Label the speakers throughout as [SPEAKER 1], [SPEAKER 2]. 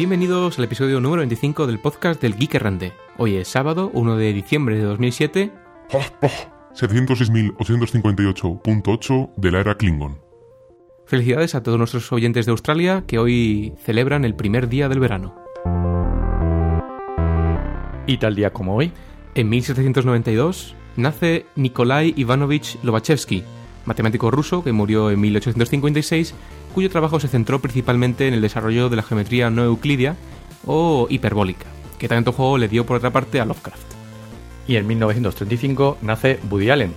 [SPEAKER 1] Bienvenidos al episodio número 25 del podcast del Geek Errante. Hoy es sábado, 1 de diciembre de 2007.
[SPEAKER 2] 706.858.8 de la era Klingon.
[SPEAKER 1] Felicidades a todos nuestros oyentes de Australia que hoy celebran el primer día del verano.
[SPEAKER 3] Y tal día como hoy,
[SPEAKER 1] En 1792 nace Nikolai Ivanovich Lobachevsky, matemático ruso que murió en 1856, cuyo trabajo se centró principalmente en el desarrollo de la geometría no euclidia o hiperbólica, que tanto juego le dio por otra parte a Lovecraft.
[SPEAKER 3] y en 1935 nace Woody Allen,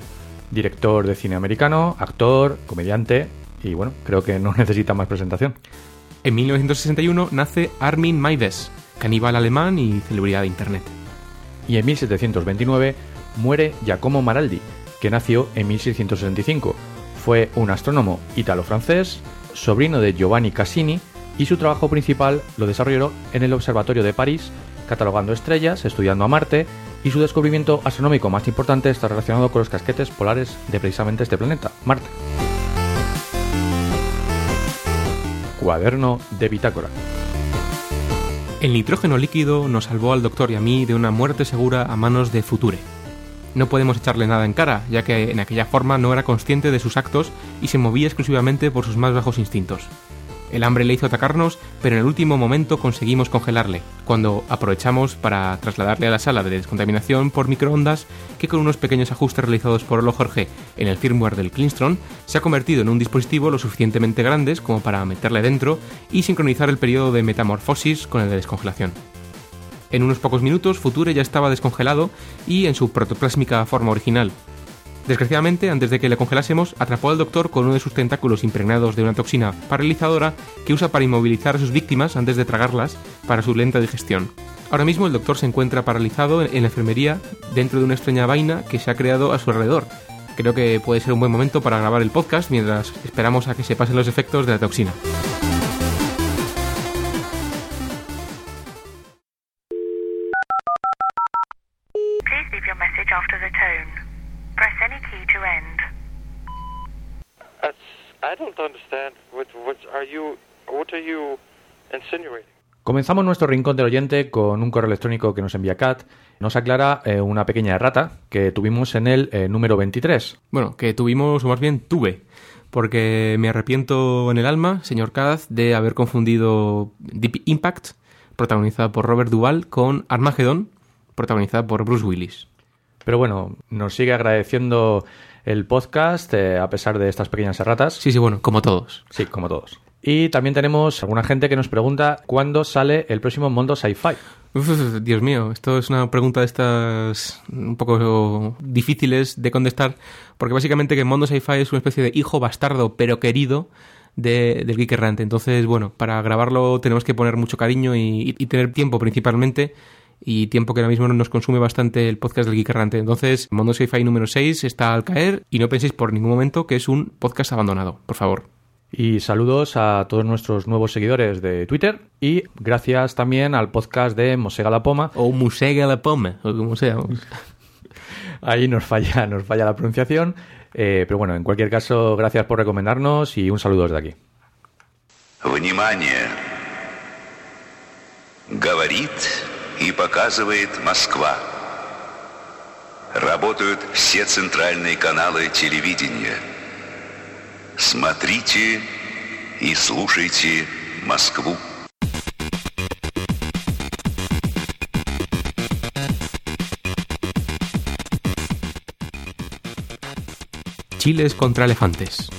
[SPEAKER 3] director de cine americano, actor, comediante y bueno, creo que no necesita más presentación.
[SPEAKER 1] En 1961 nace Armin Maives, caníbal alemán y celebridad de Internet.
[SPEAKER 3] Y en 1729 muere Giacomo Maraldi, que nació en 1665. Fue un astrónomo ítalo-francés, sobrino de Giovanni Cassini, y su trabajo principal lo desarrolló en el Observatorio de París, catalogando estrellas, estudiando a Marte, y su descubrimiento astronómico más importante está relacionado con los casquetes polares de precisamente este planeta, Marte. Cuaderno de bitácora.
[SPEAKER 1] El nitrógeno líquido nos salvó al doctor y a mí de una muerte segura a manos de Future. No podemos echarle nada en cara, ya que en aquella forma no era consciente de sus actos y se movía exclusivamente por sus más bajos instintos. El hambre le hizo atacarnos, pero en el último momento conseguimos congelarle, cuando aprovechamos para trasladarle a la sala de descontaminación por microondas, que con unos pequeños ajustes realizados por Olo Jorge en el firmware del Klingstron, se ha convertido en un dispositivo lo suficientemente grande como para meterle dentro y sincronizar el periodo de metamorfosis con el de descongelación. En unos pocos minutos, Future ya estaba descongelado y en su protoplásmica forma original. Desgraciadamente, antes de que le congelásemos, atrapó al doctor con uno de sus tentáculos impregnados de una toxina paralizadora que usa para inmovilizar a sus víctimas antes de tragarlas para su lenta digestión. Ahora mismo el doctor se encuentra paralizado en la enfermería dentro de una extraña vaina que se ha creado a su alrededor. Creo que puede ser un buen momento para grabar el podcast mientras esperamos a que se pasen los efectos de la toxina.
[SPEAKER 4] Don't understand. What, what are you? What are you insinuating?
[SPEAKER 3] Comenzamos nuestro rincón del oyente con un correo electrónico que nos envía Kat. Nos aclara eh, una pequeña errata que tuvimos en el eh, número 23.
[SPEAKER 1] Bueno, que tuvimos, o más bien tuve, porque me arrepiento en el alma, señor Kaz, de haber confundido Deep Impact, protagonizada por Robert Duvall, con Armageddon, protagonizada por Bruce Willis.
[SPEAKER 3] Pero bueno, nos sigue agradeciendo el podcast eh, a pesar de estas pequeñas erratas.
[SPEAKER 1] Sí, sí, bueno, como todos.
[SPEAKER 3] Sí, como todos. Y también tenemos alguna gente que nos pregunta cuándo sale el próximo Mundo Sci-Fi.
[SPEAKER 1] Uf, Dios mío, esto es una pregunta de estas un poco difíciles de contestar, porque básicamente que Mondo Sci-Fi es una especie de hijo bastardo, pero querido, de, del Geek Errante. Entonces, bueno, para grabarlo tenemos que poner mucho cariño y, y tener tiempo principalmente, y tiempo que ahora mismo nos consume bastante el podcast del Geek Errante. Entonces, Mondo Sci-Fi número 6 está al caer, y no penséis por ningún momento que es un podcast abandonado, por favor.
[SPEAKER 3] Y saludos a todos nuestros nuevos seguidores de Twitter y gracias también al podcast de Mosega la Poma.
[SPEAKER 1] O Musega la Poma, o como sea.
[SPEAKER 3] Ahí nos falla, nos falla la pronunciación. Eh, pero bueno, en cualquier caso, gracias por recomendarnos y un saludo desde aquí.
[SPEAKER 5] Внимание! Говорит и показывает Москва. Работают все центральные каналы телевидения. Смотрите и слушайте Москву.
[SPEAKER 1] Chiles contra elefantes.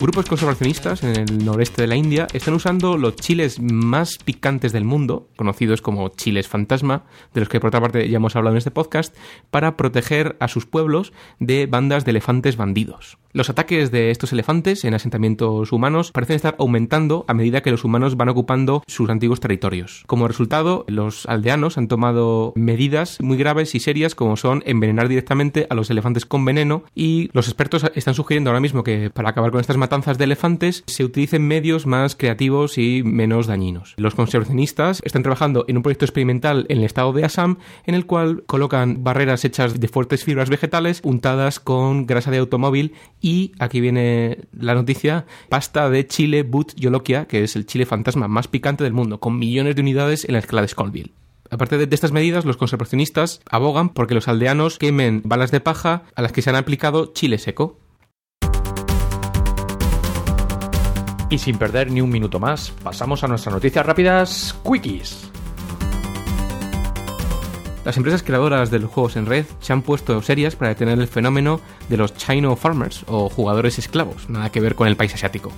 [SPEAKER 1] Grupos conservacionistas en el noreste de la India están usando los chiles más picantes del mundo, conocidos como chiles fantasma, de los que por otra parte ya hemos hablado en este podcast, para proteger a sus pueblos de bandas de elefantes bandidos. Los ataques de estos elefantes en asentamientos humanos parecen estar aumentando a medida que los humanos van ocupando sus antiguos territorios. Como resultado, los aldeanos han tomado medidas muy graves y serias como son envenenar directamente a los elefantes con veneno y los expertos están sugiriendo ahora mismo que para acabar con estas matanzas de elefantes se utilicen medios más creativos y menos dañinos. Los conservacionistas están trabajando en un proyecto experimental en el estado de Assam en el cual colocan barreras hechas de fuertes fibras vegetales untadas con grasa de automóvil Y aquí viene la noticia, pasta de chile But Yolokia, que es el chile fantasma más picante del mundo, con millones de unidades en la escala de Scoville. Aparte de, de estas medidas, los conservacionistas abogan porque los aldeanos quemen balas de paja a las que se han aplicado chile seco.
[SPEAKER 3] Y sin perder ni un minuto más, pasamos a nuestras noticias rápidas, quickies.
[SPEAKER 1] Las empresas creadoras de los juegos en red se han puesto serias para detener el fenómeno de los Chino Farmers o jugadores esclavos, nada que ver con el país asiático,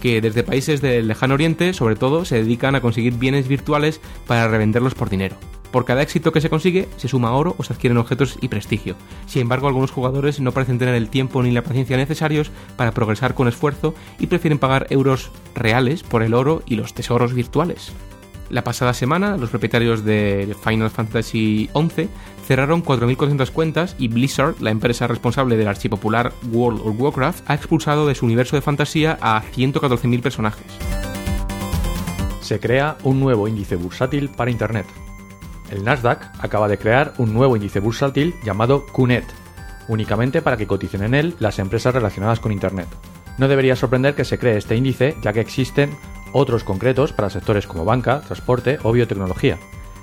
[SPEAKER 1] que desde países del lejano oriente, sobre todo, se dedican a conseguir bienes virtuales para revenderlos por dinero. Por cada éxito que se consigue, se suma oro o se adquieren objetos y prestigio. Sin embargo, algunos jugadores no parecen tener el tiempo ni la paciencia necesarios para progresar con esfuerzo y prefieren pagar euros reales por el oro y los tesoros virtuales. La pasada semana, los propietarios de Final Fantasy XI cerraron 4.400 cuentas y Blizzard, la empresa responsable del archipopular World of Warcraft, ha expulsado de su universo de fantasía a 114.000 personajes.
[SPEAKER 3] Se crea un nuevo índice bursátil para Internet. El Nasdaq acaba de crear un nuevo índice bursátil llamado QNET, únicamente para que coticen en él las empresas relacionadas con Internet. No debería sorprender que se cree este índice, ya que existen otros concretos para sectores como banca, transporte o biotecnología.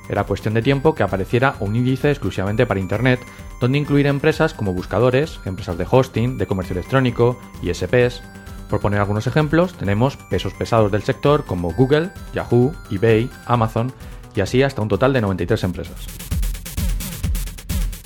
[SPEAKER 3] Era cuestión de tiempo que apareciera un índice exclusivamente para Internet, donde incluir empresas como buscadores, empresas de hosting, de comercio electrónico, ISPs. Por poner algunos ejemplos, tenemos pesos pesados del sector como Google, Yahoo, eBay, Amazon y así hasta un total de 93 empresas.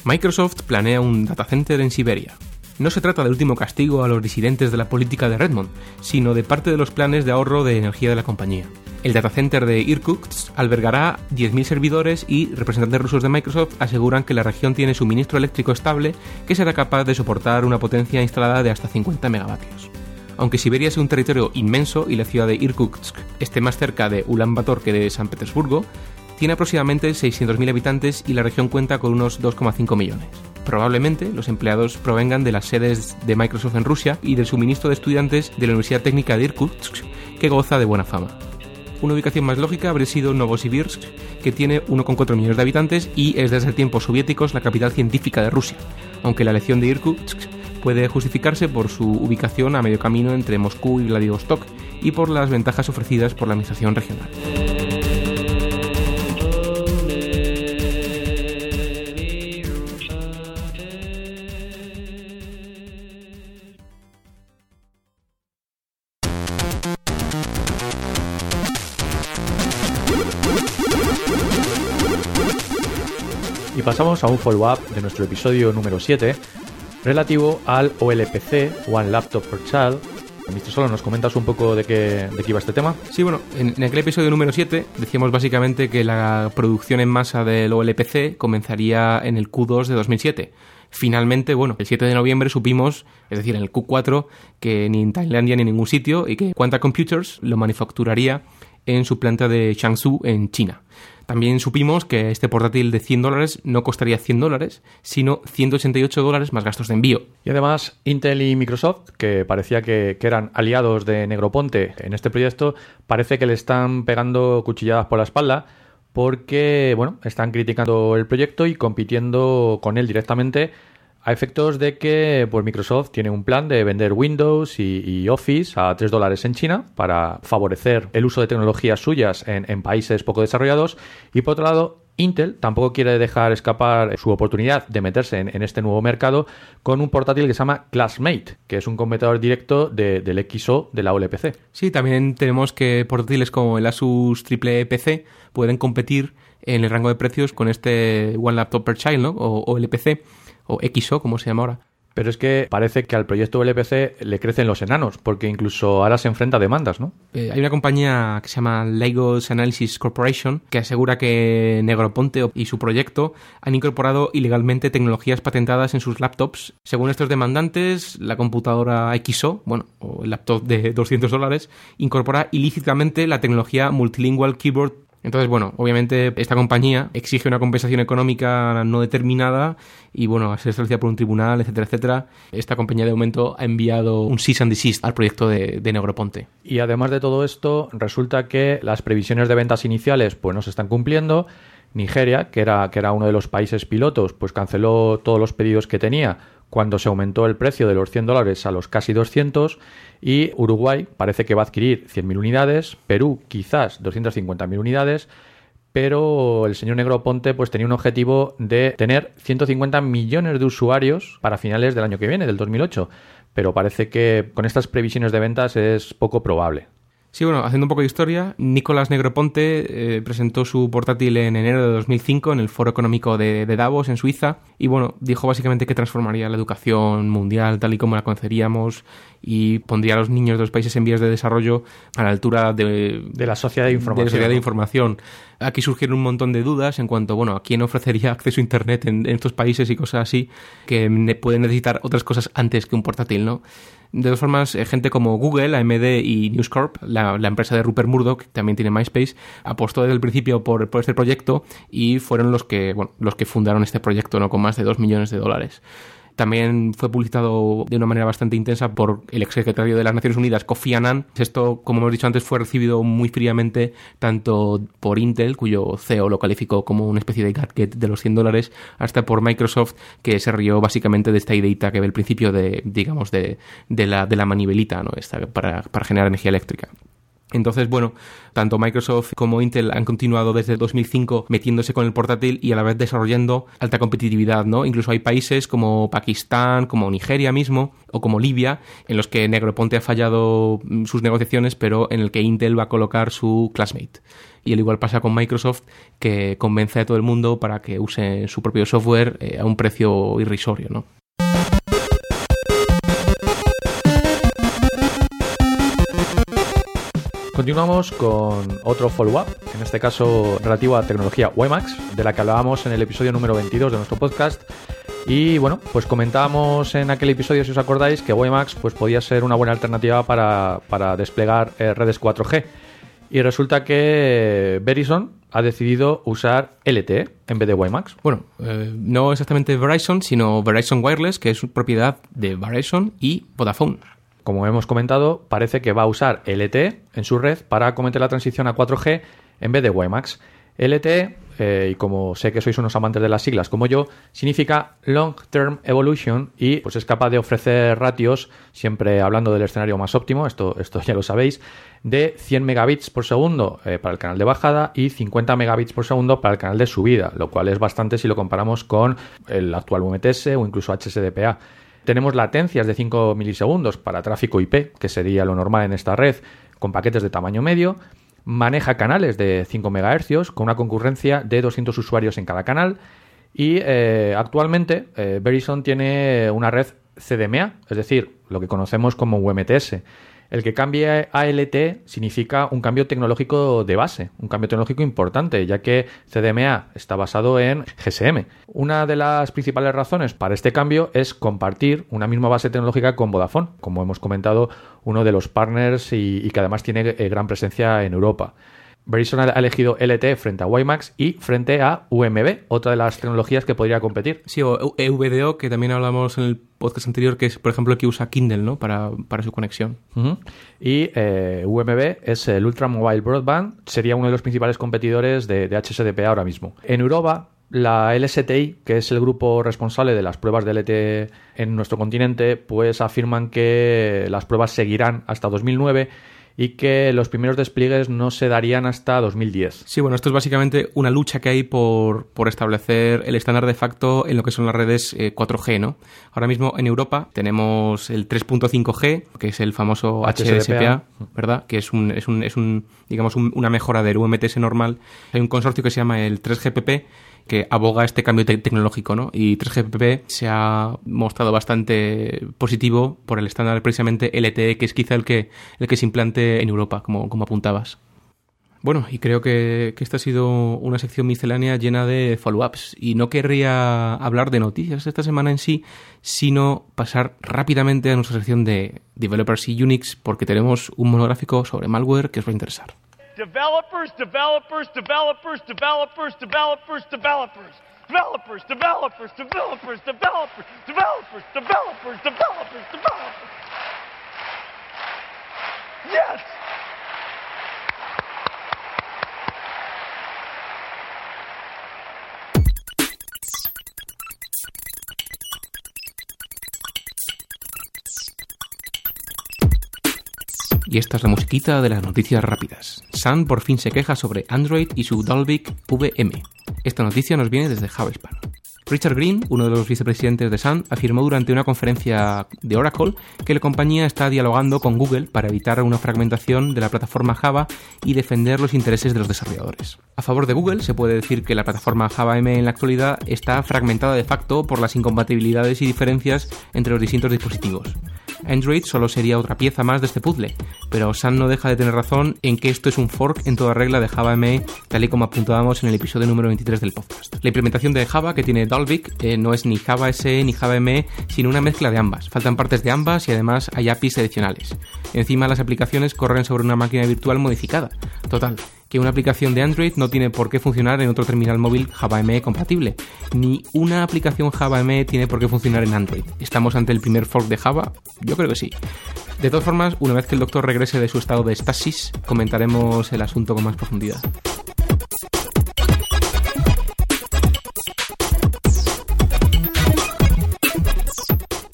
[SPEAKER 1] Microsoft planea un data center en Siberia. No se trata del último castigo a los disidentes de la política de Redmond, sino de parte de los planes de ahorro de energía de la compañía. El data center de Irkutsk albergará 10.000 servidores y representantes rusos de Microsoft aseguran que la región tiene suministro eléctrico estable que será capaz de soportar una potencia instalada de hasta 50 megavatios. Aunque Siberia es un territorio inmenso y la ciudad de Irkutsk esté más cerca de Ulaanbaatar que de San Petersburgo, tiene aproximadamente 600.000 habitantes y la región cuenta con unos 2,5 millones. Probablemente los empleados provengan de las sedes de Microsoft en Rusia y del suministro de estudiantes de la Universidad Técnica de Irkutsk, que goza de buena fama. Una ubicación más lógica habría sido Novosibirsk, que tiene 1,4 millones de habitantes y es desde tiempos soviéticos la capital científica de Rusia, aunque la elección de Irkutsk puede justificarse por su ubicación a medio camino entre Moscú y Vladivostok y por las ventajas ofrecidas por la administración regional.
[SPEAKER 3] Un follow-up de nuestro episodio número 7 relativo al OLPC, One Laptop per Child. Mr. Solo, ¿nos comentas un poco de qué, de qué iba este tema?
[SPEAKER 1] Sí, bueno, en, aquel episodio número 7 decíamos básicamente que la producción en masa del OLPC comenzaría en el Q2 de 2007. Finalmente, bueno, el 7 de noviembre supimos, es decir, en el Q4, que ni en Tailandia ni en ningún sitio y que Quanta Computers lo manufacturaría en su planta de Changzhou, en China. También supimos que este portátil de 100 dólares no costaría 100 dólares, sino 188 dólares más gastos de envío.
[SPEAKER 3] Y además, Intel y Microsoft, que parecía que, que, eran aliados de Negroponte en este proyecto, parece que le están pegando cuchilladas por la espalda porque, bueno, están criticando el proyecto y compitiendo con él directamente a efectos de que pues, Microsoft tiene un plan de vender Windows y, Office a 3 dólares en China para favorecer el uso de tecnologías suyas en, países poco desarrollados. Y por otro lado, Intel tampoco quiere dejar escapar su oportunidad de meterse en, este nuevo mercado con un portátil que se llama Classmate, que es un competidor directo de, del XO de la OLPC.
[SPEAKER 1] Sí, también tenemos que portátiles como el Asus Triple PC pueden competir en el rango de precios con este One Laptop per Child ¿no? o OLPC o XO, como se llama ahora.
[SPEAKER 3] Pero es que parece que al proyecto LPC le crecen los enanos, porque incluso ahora se enfrenta a demandas, ¿no?
[SPEAKER 1] Eh, hay una compañía que se llama Legos Analysis Corporation que asegura que Negroponte y su proyecto han incorporado ilegalmente tecnologías patentadas en sus laptops. Según estos demandantes, la computadora XO, bueno, o el laptop de 200 dólares, incorpora ilícitamente la tecnología Multilingual Keyboard entonces, bueno, obviamente esta compañía exige una compensación económica no determinada y, bueno, a ser establecida por un tribunal, etcétera, etcétera. Esta compañía de momento ha enviado un cease and desist al proyecto de, de Negroponte.
[SPEAKER 3] Y además de todo esto, resulta que las previsiones de ventas iniciales pues no se están cumpliendo Nigeria, que era, que era uno de los países pilotos, pues canceló todos los pedidos que tenía cuando se aumentó el precio de los 100 dólares a los casi 200 y Uruguay parece que va a adquirir 100.000 unidades, Perú quizás 250.000 unidades, pero el señor Negroponte pues tenía un objetivo de tener 150 millones de usuarios para finales del año que viene, del 2008, pero parece que con estas previsiones de ventas es poco probable.
[SPEAKER 1] Sí, bueno, haciendo un poco de historia, Nicolás Negroponte eh, presentó su portátil en enero de 2005 en el Foro Económico de, de, Davos, en Suiza, y bueno, dijo básicamente que transformaría la educación mundial tal y como la conoceríamos y pondría a los niños de los países en vías de desarrollo a la altura de,
[SPEAKER 3] de la sociedad de información.
[SPEAKER 1] De la sociedad de información. Aquí surgieron un montón de dudas en cuanto, bueno, a quién ofrecería acceso a Internet en, en estos países y cosas así, que pueden necesitar otras cosas antes que un portátil, ¿no? De todas formas, eh, gente como Google, AMD y News Corp, la, empresa de Rupert Murdoch, que también tiene MySpace, apostó desde el principio por, por, este proyecto y fueron los que, bueno, los que fundaron este proyecto, ¿no? Con más de 2 millones de dólares. También fue publicitado de una manera bastante intensa por el exsecretario de las Naciones Unidas, Kofi Annan. Esto, como hemos dicho antes, fue recibido muy fríamente tanto por Intel, cuyo CEO lo calificó como una especie de gadget de los 100 dólares, hasta por Microsoft, que se rió básicamente de esta ideita que ve el principio de, digamos, de, de, la, de la manivelita, ¿no? Esta, para, para generar energía eléctrica. Entonces, bueno, tanto Microsoft como Intel han continuado desde 2005 metiéndose con el portátil y a la vez desarrollando alta competitividad, ¿no? Incluso hay países como Pakistán, como Nigeria mismo, o como Libia, en los que Negroponte ha fallado sus negociaciones, pero en el que Intel va a colocar su Classmate. Y al igual pasa con Microsoft, que convence a todo el mundo para que use su propio software eh, a un precio irrisorio, ¿no?
[SPEAKER 3] Continuamos con otro follow-up, en este caso relativo a tecnología WiMAX, de la que hablábamos en el episodio número 22 de nuestro podcast. Y bueno, pues comentábamos en aquel episodio, si os acordáis, que WiMAX pues, podía ser una buena alternativa para, para desplegar eh, redes 4G. Y resulta que Verizon ha decidido usar LTE en vez de WiMAX.
[SPEAKER 1] Bueno, eh, no exactamente Verizon, sino Verizon Wireless, que es propiedad de Verizon y Vodafone
[SPEAKER 3] como hemos comentado, parece que va a usar LTE en su red para cometer la transición a 4G en vez de WiMAX. LTE, eh, y como sé que sois unos amantes de las siglas como yo, significa Long Term Evolution y pues es capaz de ofrecer ratios, siempre hablando del escenario más óptimo, esto, esto ya lo sabéis, de 100 megabits por segundo eh, para el canal de bajada y 50 megabits por segundo para el canal de subida, lo cual es bastante si lo comparamos con el actual UMTS o incluso HSDPA. Tenemos latencias de 5 milisegundos para tráfico IP, que sería lo normal en esta red, con paquetes de tamaño medio. Maneja canales de 5 MHz con una concurrencia de 200 usuarios en cada canal. Y eh, actualmente eh, Verizon tiene una red CDMA, es decir, lo que conocemos como UMTS. El que cambie a LTE significa un cambio tecnológico de base, un cambio tecnológico importante, ya que CDMA está basado en GSM. Una de las principales razones para este cambio es compartir una misma base tecnológica con Vodafone, como hemos comentado, uno de los partners y, y que además tiene eh, gran presencia en Europa. Verizon ha elegido LTE frente a WiMAX y frente a UMB, otra de las tecnologías que podría competir.
[SPEAKER 1] Sí, o EVDO, que también hablamos en el podcast anterior, que es, por ejemplo, el que usa Kindle, ¿no? Para, para su conexión.
[SPEAKER 3] Uh -huh. Y eh, UMB es el Ultra Mobile Broadband, sería uno de los principales competidores de, de HSDP ahora mismo. En Europa, la LSTI, que es el grupo responsable de las pruebas de LTE en nuestro continente, pues afirman que las pruebas seguirán hasta 2009 y que los primeros despliegues no se darían hasta 2010.
[SPEAKER 1] Sí, bueno, esto es básicamente una lucha que hay por, por establecer el estándar de facto en lo que son las redes eh, 4G, ¿no? Ahora mismo en Europa tenemos el 3.5G, que es el famoso HSPA, ¿verdad? Que es un, es un, es un digamos, un, una mejora del UMTS normal. Hay un consorcio que se llama el 3GPP, que aboga este cambio te tecnológico, ¿no? Y 3GPP se ha mostrado bastante positivo por el estándar precisamente LTE, que es quizá el que, el que se implante en Europa, como, como apuntabas. Bueno, y creo que, que, esta ha sido una sección miscelánea llena de follow-ups. Y no querría hablar de noticias esta semana en sí, sino pasar rápidamente a nuestra sección de Developers y Unix, porque tenemos un monográfico sobre malware que os va a interesar.
[SPEAKER 6] Developers, developers, developers, developers, developers, developers. Developers, developers, developers, developers, developers, developers, developers, developers. Yes!
[SPEAKER 1] Y esta es la musiquita de las noticias rápidas. Sun por fin se queja sobre Android y su Dalvik VM. Esta noticia nos viene desde Java Hispano. Richard Green, uno de los vicepresidentes de Sun, afirmó durante una conferencia de Oracle que la compañía está dialogando con Google para evitar una fragmentación de la plataforma Java y defender los intereses de los desarrolladores. A favor de Google, se puede decir que la plataforma Java M en la actualidad está fragmentada de facto por las incompatibilidades y diferencias entre los distintos dispositivos. Android solo sería otra pieza más de este puzzle, pero Sun no deja de tener razón en que esto es un fork en toda regla de Java ME, tal y como apuntábamos en el episodio número 23 del podcast. La implementación de Java que tiene Dalvik eh, no es ni Java SE ni Java ME, sino una mezcla de ambas. Faltan partes de ambas y además hay APIs adicionales. Encima las aplicaciones corren sobre una máquina virtual modificada. Total, que una aplicación de Android no tiene por qué funcionar en otro terminal móvil Java ME compatible, ni una aplicación Java ME tiene por qué funcionar en Android. ¿Estamos ante el primer fork de Java? Yo creo que sí. De todas formas, una vez que el doctor regrese de su estado de estasis, comentaremos el asunto con más profundidad.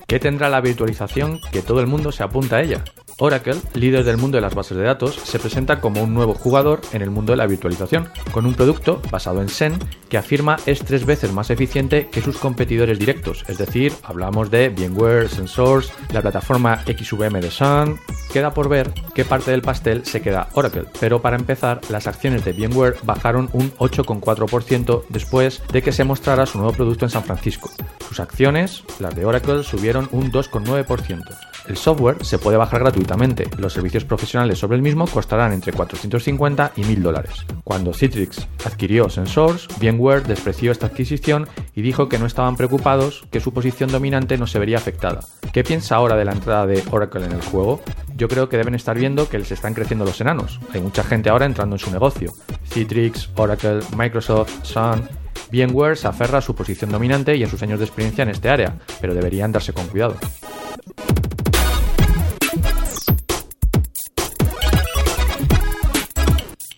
[SPEAKER 3] ¿Qué tendrá la virtualización que todo el mundo se apunta a ella? Oracle, líder del mundo de las bases de datos, se presenta como un nuevo jugador en el mundo de la virtualización, con un producto basado en Xen que afirma es tres veces más eficiente que sus competidores directos, es decir, hablamos de VMware, Sensors, la plataforma XVM de Sun. Queda por ver qué parte del pastel se queda Oracle, pero para empezar, las acciones de VMware bajaron un 8,4% después de que se mostrara su nuevo producto en San Francisco. Sus acciones, las de Oracle, subieron un 2,9%. El software se puede bajar gratuitamente. Los servicios profesionales sobre el mismo costarán entre 450 y 1000 dólares. Cuando Citrix adquirió Sensors, VMware despreció esta adquisición y dijo que no estaban preocupados que su posición dominante no se vería afectada. ¿Qué piensa ahora de la entrada de Oracle en el juego? Yo creo que deben estar viendo que les están creciendo los enanos. Hay mucha gente ahora entrando en su negocio. Citrix, Oracle, Microsoft, Sun. VMware se aferra a su posición dominante y a sus años de experiencia en este área, pero deberían darse con cuidado.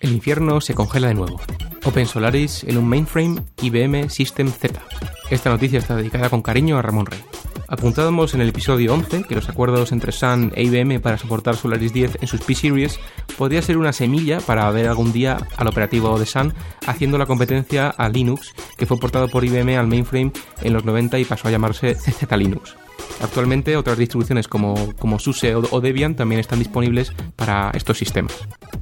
[SPEAKER 1] El infierno se congela de nuevo. Open Solaris en un mainframe IBM System Z. Esta noticia está dedicada con cariño a Ramón Rey. Apuntábamos en el episodio 11 que los acuerdos entre Sun e IBM para soportar Solaris 10 en sus P-Series podría ser una semilla para ver algún día al operativo de Sun haciendo la competencia a Linux, que fue portado por IBM al mainframe en los 90 y pasó a llamarse CZ Linux. Actualmente otras distribuciones como, como SUSE o Debian también están disponibles para estos sistemas.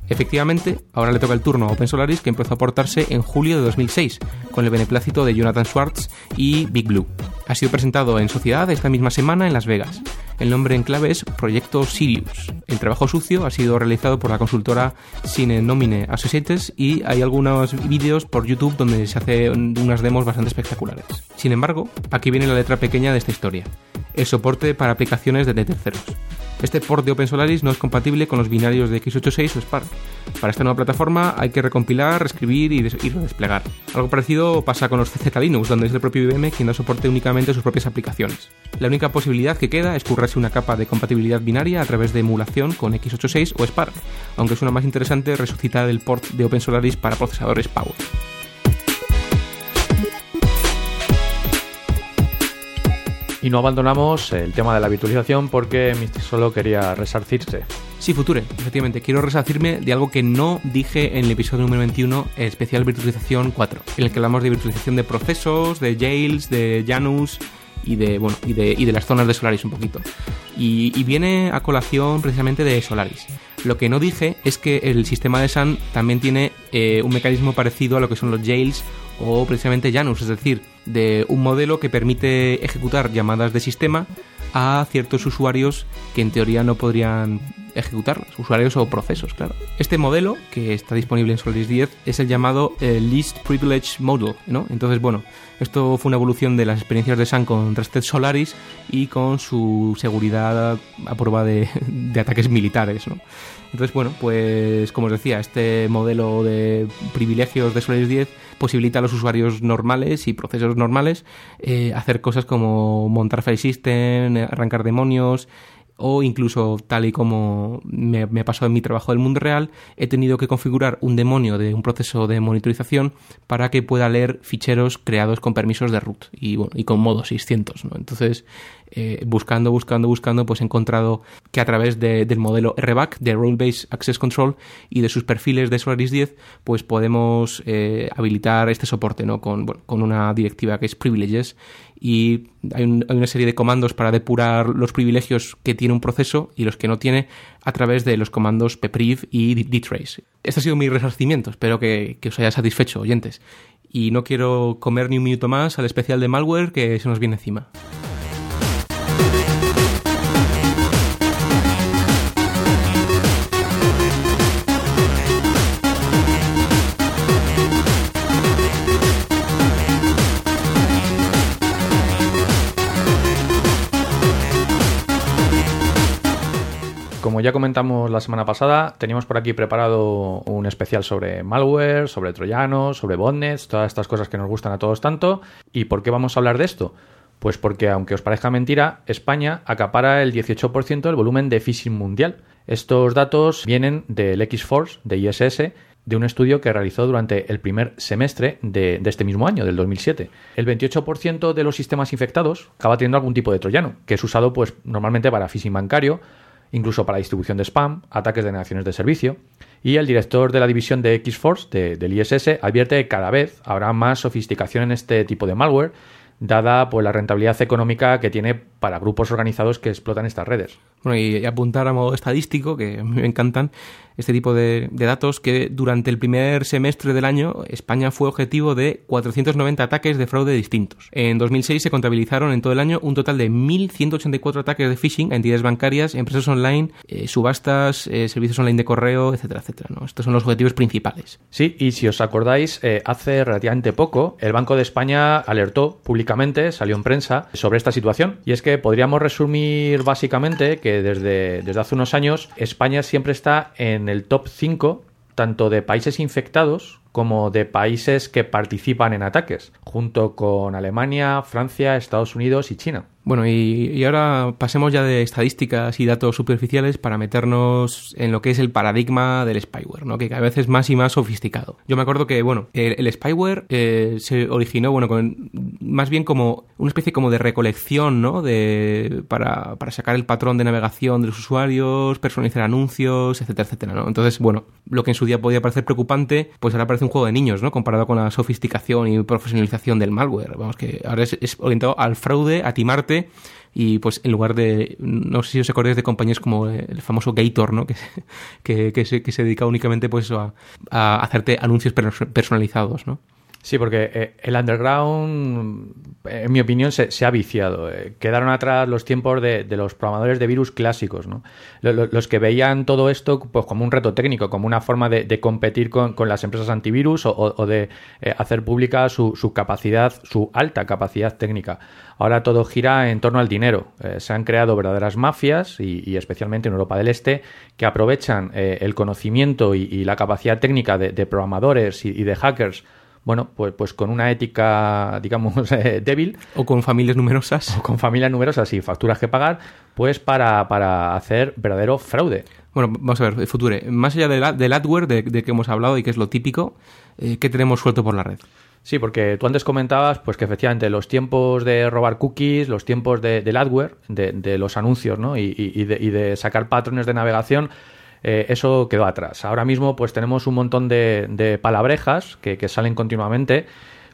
[SPEAKER 1] Efectivamente, ahora le toca el turno a OpenSolaris que empezó a portarse en julio de 2006 con el beneplácito de Jonathan Schwartz y Big Blue. Ha sido presentado en sociedad esta misma semana en Las Vegas. El nombre en clave es Proyecto Sirius. El trabajo sucio ha sido realizado por la consultora Cine Nomine Associates y hay algunos vídeos por YouTube donde se hace unas demos bastante espectaculares. Sin embargo, aquí viene la letra pequeña de esta historia. El soporte para aplicaciones de terceros. Este port de OpenSolaris no es compatible con los binarios de x86 o Spark. Para esta nueva plataforma hay que recompilar, reescribir y, desplegar. Algo parecido pasa con los CZ Linux, donde es el propio IBM quien no soporte únicamente sus propias aplicaciones. La única posibilidad que queda es currarse una capa de compatibilidad binaria a través de emulación con x86 o Spark, aunque suena más interesante resucitar el port de OpenSolaris para procesadores Power.
[SPEAKER 3] Y no abandonamos el tema de la virtualización porque solo quería resarcirse.
[SPEAKER 1] Sí, Future, efectivamente, quiero resarcirme de algo que no dije en el episodio número 21, el especial virtualización 4, en el que hablamos de virtualización de procesos, de Jails, de Janus y de, bueno, y de, y de las zonas de Solaris un poquito. Y, viene a colación precisamente de Solaris. Lo que no dije es que el sistema de Sun también tiene eh, un mecanismo parecido a lo que son los Jails o precisamente Janus, es decir, de un modelo que permite ejecutar llamadas de sistema a ciertos usuarios que en teoría no podrían ejecutarlas, usuarios o procesos, claro. Este modelo, que está disponible en Solaris 10, es el llamado eh, Least Privilege Model, ¿no? Entonces, bueno, esto fue una evolución de las experiencias de Sun con Trusted Solaris y con su seguridad a prueba de, de ataques militares, ¿no? Entonces, bueno, pues como os decía, este modelo de privilegios de Solaris 10 posibilita a los usuarios normales y procesos normales eh, hacer cosas como montar file system, arrancar demonios o incluso tal y como me, me pasado en mi trabajo del mundo real, he tenido que configurar un demonio de un proceso de monitorización para que pueda leer ficheros creados con permisos de root y, con modo 600. ¿no? Entonces, eh, buscando, buscando, buscando, pues he encontrado que a través de- del modelo RBAC, de Role Based Access Control, y de sus perfiles de Solaris 10, pues podemos eh, habilitar este soporte ¿no? con, con una directiva que es Privileges. Y hay, un- hay una serie de comandos para depurar los privilegios que tiene un proceso y los que no tiene a través de los comandos ppriv y dtrace. Este ha sido mi resarcimiento, espero que, que os haya satisfecho, oyentes. Y no quiero comer ni un minuto más al especial de malware que se nos viene encima.
[SPEAKER 3] Como ya comentamos la semana pasada, teníamos por aquí preparado un especial sobre malware, sobre troyanos, sobre botnets, todas estas cosas que nos gustan a todos tanto. ¿Y por qué vamos a hablar de esto? Pues porque, aunque os parezca mentira, España acapara el 18% del volumen de phishing mundial. Estos datos vienen del X-Force, de ISS, de un estudio que realizó durante el primer semestre de, de este mismo año, del 2007. El 28% de los sistemas infectados acaba teniendo algún tipo de troyano, que es usado pues, normalmente para phishing bancario, incluso para distribución de spam, ataques de negaciones de servicio. Y el director de la división de X-Force de- del ISS advierte que cada vez habrá más sofisticación en este tipo de malware, dada pues, la rentabilidad económica que tiene para grupos organizados que explotan estas redes.
[SPEAKER 1] Bueno, y apuntar a modo estadístico, que a mí me encantan este tipo de, datos, que durante el primer semestre del año España fue objetivo de 490 ataques de fraude distintos. En 2006 se contabilizaron en todo el año un total de 1.184 ataques de phishing a entidades bancarias, empresas online, eh, subastas, eh, servicios online de correo, etcétera, etcétera. Estos son los objetivos principales.
[SPEAKER 3] Sí, y si os acordáis, eh, hace relativamente poco el Banco de España alertó públicamente, salió en prensa, sobre esta situación. Y es que podríamos resumir básicamente que desde, desde hace unos años España siempre está en el top 5 tanto de países infectados como de países que participan en ataques, junto con Alemania, Francia, Estados Unidos y China.
[SPEAKER 1] Bueno, y, ahora pasemos ya de estadísticas y datos superficiales para meternos en lo que es el paradigma del spyware, ¿no? que cada vez es más y más sofisticado. Yo me acuerdo que, bueno, el, spyware eh, se originó, bueno, con, más bien como una especie como de recolección, ¿no? De, para, para sacar el patrón de navegación de los usuarios, personalizar anuncios, etcétera, etcétera. Entonces, bueno, lo que en su día podía parecer preocupante, pues ahora parece un juego de niños, ¿no? Comparado con la sofisticación y profesionalización del malware. Vamos, que ahora es, orientado al fraude, a timarte y pues en lugar de no sé si os acordáis de compañías como el famoso Gator no que que, se, que se dedica únicamente pues a, a hacerte anuncios perso- personalizados no
[SPEAKER 3] Sí, porque eh, el underground, eh, en mi opinión, se, ha viciado. Eh, quedaron atrás los tiempos de, los programadores de virus clásicos, ¿no? Lo- lo- Los que veían todo esto pues, como un reto técnico, como una forma de, competir con, con las empresas antivirus o, o- de hacer pública su, capacidad, su alta capacidad técnica. Ahora todo gira en torno al dinero. Se han creado verdaderas mafias, y, especialmente en Europa del Este, que aprovechan el conocimiento y, la capacidad técnica de, programadores y de hackers bueno, pues, pues con una ética, digamos, eh, débil,
[SPEAKER 1] o con familias numerosas
[SPEAKER 3] o con familias numerosas y facturas que pagar, pues para, para hacer verdadero fraude.
[SPEAKER 1] bueno vamos a ver Future más allá del, del adware de, de que hemos hablado y que es lo típico eh, ¿qué tenemos suelto por la red?
[SPEAKER 3] Sí, porque tú antes comentabas pues que efectivamente los tiempos de robar cookies, los tiempos de, del adware, de, de los anuncios, ¿no? Y, y- y de, y de sacar patrones de navegación, eh, eso quedó atrás. Ahora mismo pues tenemos un montón de, palabrejas que, salen continuamente,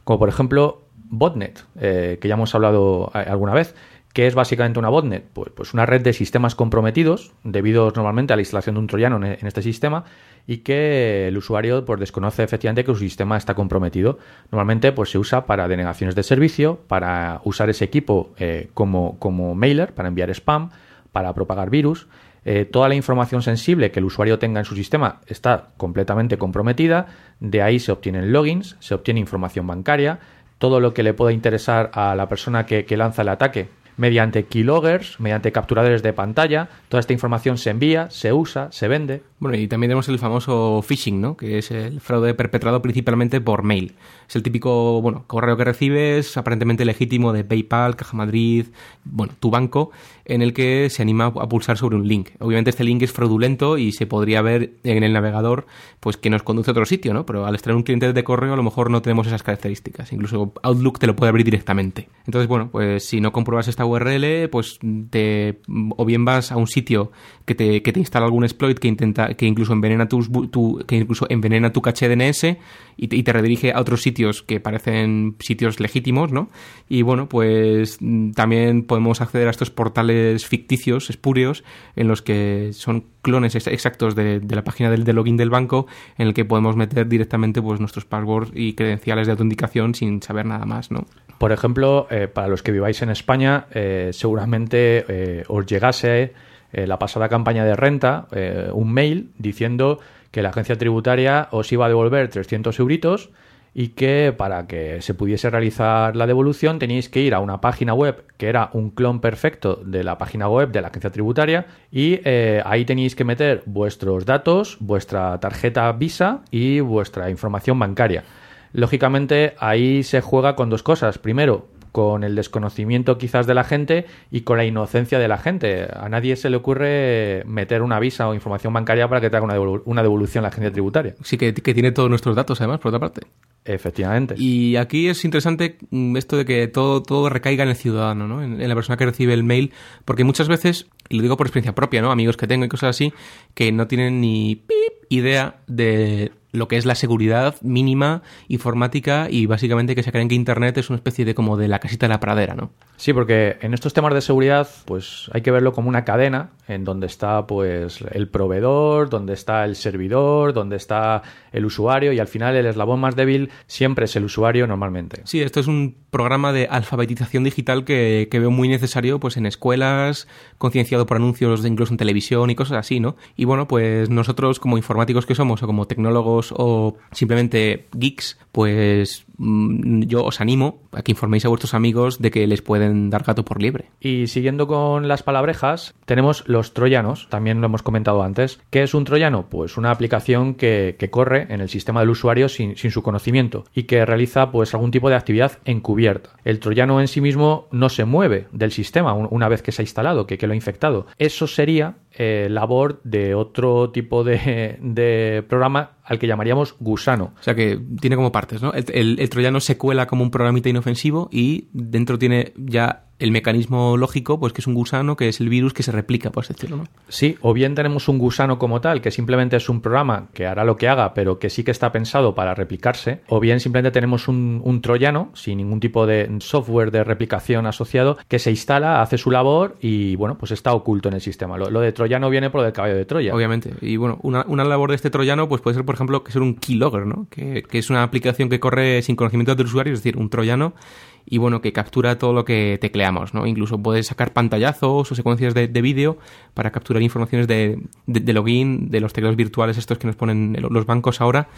[SPEAKER 3] como por ejemplo botnet, eh, que ya hemos hablado eh, alguna vez. ¿Qué es básicamente una botnet? Pues, pues una red de sistemas comprometidos, debido normalmente a la instalación de un troyano en, este sistema, y que el usuario pues, desconoce efectivamente que su sistema está comprometido. Normalmente pues, se usa para denegaciones de servicio, para usar ese equipo como mailer, para enviar spam, para propagar virus. Eh, toda la información sensible que el usuario tenga en su sistema está completamente comprometida. De ahí se obtienen logins, se obtiene información bancaria, todo lo que le pueda interesar a la persona que, que lanza el ataque mediante keyloggers, mediante capturadores de pantalla. Toda esta información se envía, se usa, se vende.
[SPEAKER 1] Bueno, y también tenemos el famoso phishing, ¿no? Que es el fraude perpetrado principalmente por mail. Es el típico, bueno, correo que recibes, aparentemente legítimo de PayPal, Caja Madrid, bueno, tu banco, en el que se anima a pulsar sobre un link. Obviamente este link es fraudulento y se podría ver en el navegador, pues que nos conduce a otro sitio, ¿no? Pero al extraer un cliente de correo a lo mejor no tenemos esas características. Incluso Outlook te lo puede abrir directamente. Entonces, bueno, pues si no compruebas esta URL, pues te o bien vas a un sitio que te, que te instala algún exploit que intenta que incluso envenena tus tu, que envenena tu caché DNS y te, redirige a otros sitios que parecen sitios legítimos, ¿no? Y bueno, pues mm, también podemos acceder a estos portales ficticios, espurios, en los que son clones ex- exactos de, de la página del, del login del banco, en el que podemos meter directamente pues nuestros passwords y credenciales de autenticación sin saber nada más, ¿no?
[SPEAKER 3] Por ejemplo, eh, para los que viváis en España, eh, seguramente eh, os llegase eh, la pasada campaña de renta eh, un mail diciendo que la agencia tributaria os iba a devolver 300 euritos y que para que se pudiese realizar la devolución teníais que ir a una página web que era un clon perfecto de la página web de la agencia tributaria y eh, ahí teníais que meter vuestros datos, vuestra tarjeta Visa y vuestra información bancaria. Lógicamente ahí se juega con dos cosas. Primero, con el desconocimiento quizás de la gente y con la inocencia de la gente. A nadie se le ocurre meter una visa o información bancaria para que te haga una, devolu- una devolución a la agencia tributaria.
[SPEAKER 1] Sí, que, que tiene todos nuestros datos, además, por otra parte.
[SPEAKER 3] Efectivamente.
[SPEAKER 1] Y aquí es interesante mm, esto de que todo, todo recaiga en el ciudadano, ¿no? En, en la persona que recibe el mail, porque muchas veces, y lo digo por experiencia propia, ¿no? Amigos que tengo y cosas así, que no tienen ni pip idea de lo que es la seguridad mínima informática y básicamente que se creen que Internet es una especie de como de la casita de la pradera, ¿no?
[SPEAKER 3] Sí, porque en estos temas de seguridad, pues hay que verlo como una cadena en donde está pues el proveedor, donde está el servidor, donde está el usuario y al final el eslabón más débil siempre es el usuario normalmente.
[SPEAKER 1] Sí, esto es un programa de alfabetización digital que, que veo muy necesario pues en escuelas, concienciado por anuncios de incluso en televisión y cosas así, ¿no? Y bueno, pues nosotros como informáticos que somos o como tecnólogos o simplemente geeks, pues mm, yo os animo a que informéis a vuestros amigos de que les pueden dar gato por liebre.
[SPEAKER 3] Y siguiendo con las palabrejas, tenemos los troyanos, también lo hemos comentado antes. ¿Qué es un troyano? Pues una aplicación que, corre en el sistema del usuario sin, sin su conocimiento y que realiza pues algún tipo de actividad encubierta. El troyano en sí mismo no se mueve del sistema un- una vez que se ha instalado, que, que lo ha infectado. Eso sería eh, labor de otro tipo de, de programa al que llamaríamos gusano.
[SPEAKER 1] O sea que tiene como partes, ¿no? El, el- troyano se cuela como un programita inofensivo y dentro tiene ya el mecanismo lógico, pues que es un gusano, que es el virus que se replica, por así decirlo, ¿no?
[SPEAKER 3] Sí, o bien tenemos un gusano como tal, que simplemente es un programa que hará lo que haga, pero que sí que está pensado para replicarse, o bien simplemente tenemos un, un troyano, sin ningún tipo de software de replicación asociado, que se instala, hace su labor y, bueno, pues está oculto en el sistema. Lo, lo de troyano viene por lo del caballo de Troya.
[SPEAKER 1] Obviamente. Y bueno, una, una labor de este troyano pues puede ser, por ejemplo, que ser un keylogger, ¿no? Que, que es una aplicación que corre sin conocimiento del usuario, es decir, un troyano, y bueno, que captura todo lo que tecleamos, ¿no? Incluso puede sacar pantallazos o secuencias de, de vídeo para capturar informaciones de, de- de login, de los teclados virtuales estos que nos ponen los bancos ahora,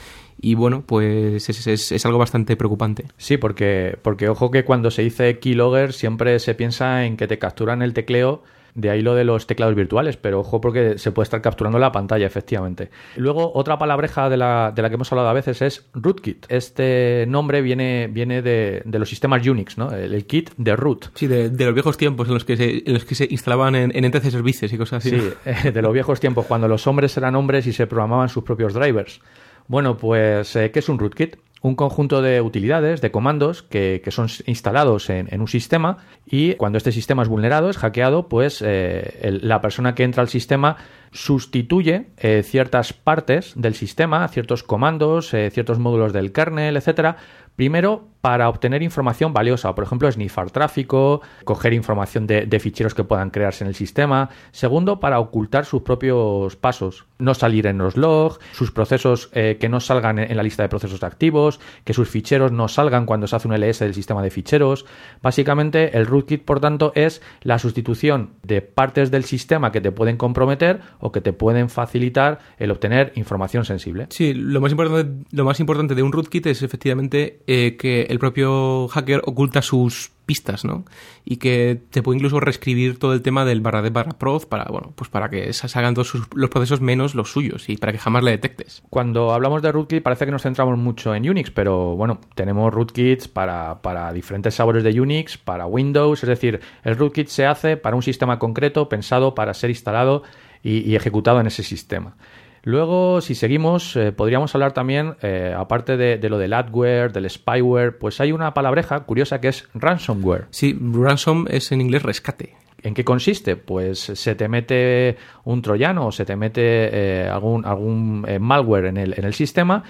[SPEAKER 1] y bueno, pues es, es- es algo bastante preocupante.
[SPEAKER 3] Sí, porque, porque ojo que cuando se dice keylogger siempre se piensa en que te capturan el tecleo, de ahí lo de los teclados virtuales, pero ojo porque se puede estar capturando la pantalla, efectivamente. Luego, otra palabreja de la, de la que hemos hablado a veces es rootkit. Este nombre viene, viene de, de los sistemas Unix, ¿no? El, el kit de root.
[SPEAKER 1] Sí, de, de los viejos tiempos en los que se, en los que se instalaban en, en entes de servicios y cosas así.
[SPEAKER 3] Sí, eh, de los viejos tiempos, cuando los hombres eran hombres y se programaban sus propios drivers. Bueno, pues, eh, ¿qué es un rootkit? Un conjunto de utilidades, de comandos que, que son instalados en, en un sistema y cuando este sistema es vulnerado, es hackeado, pues eh, la persona que entra al sistema sustituye eh, ciertas partes del sistema, ciertos comandos, eh, ciertos módulos del kernel, etcétera, Primero, para obtener información valiosa, por ejemplo, snifar tráfico, coger información de, ficheros que puedan crearse en el sistema. Segundo, para ocultar sus propios pasos, no salir en los logs, sus procesos eh, que no salgan en, en la lista de procesos activos, que sus ficheros no salgan cuando se hace un LS del sistema de ficheros. Básicamente, el rootkit, por tanto, es la sustitución de partes del sistema que te pueden comprometer o que te pueden facilitar el obtener información sensible.
[SPEAKER 1] Sí, lo más importante, lo más importante de un rootkit es efectivamente eh, que el propio hacker oculta sus pistas, ¿no? Y que te puede incluso reescribir todo el tema del barra de barra proc para, bueno, pues para que se hagan todos sus- los procesos menos los suyos y para que jamás le detectes.
[SPEAKER 3] Cuando hablamos de rootkit parece que nos centramos mucho en Unix, pero bueno, tenemos rootkits para, diferentes sabores de Unix, para Windows, es decir, el rootkit se hace para un sistema concreto pensado para ser instalado y ejecutado en ese sistema. Luego, si seguimos, eh, podríamos hablar también, eh, aparte de, de lo del adware, del spyware, pues hay una palabreja curiosa que es ransomware.
[SPEAKER 1] Sí, ransom es en inglés rescate.
[SPEAKER 3] ¿En qué consiste? Pues se te mete un troyano o se te mete eh, algún, algún eh, malware en el, en el sistema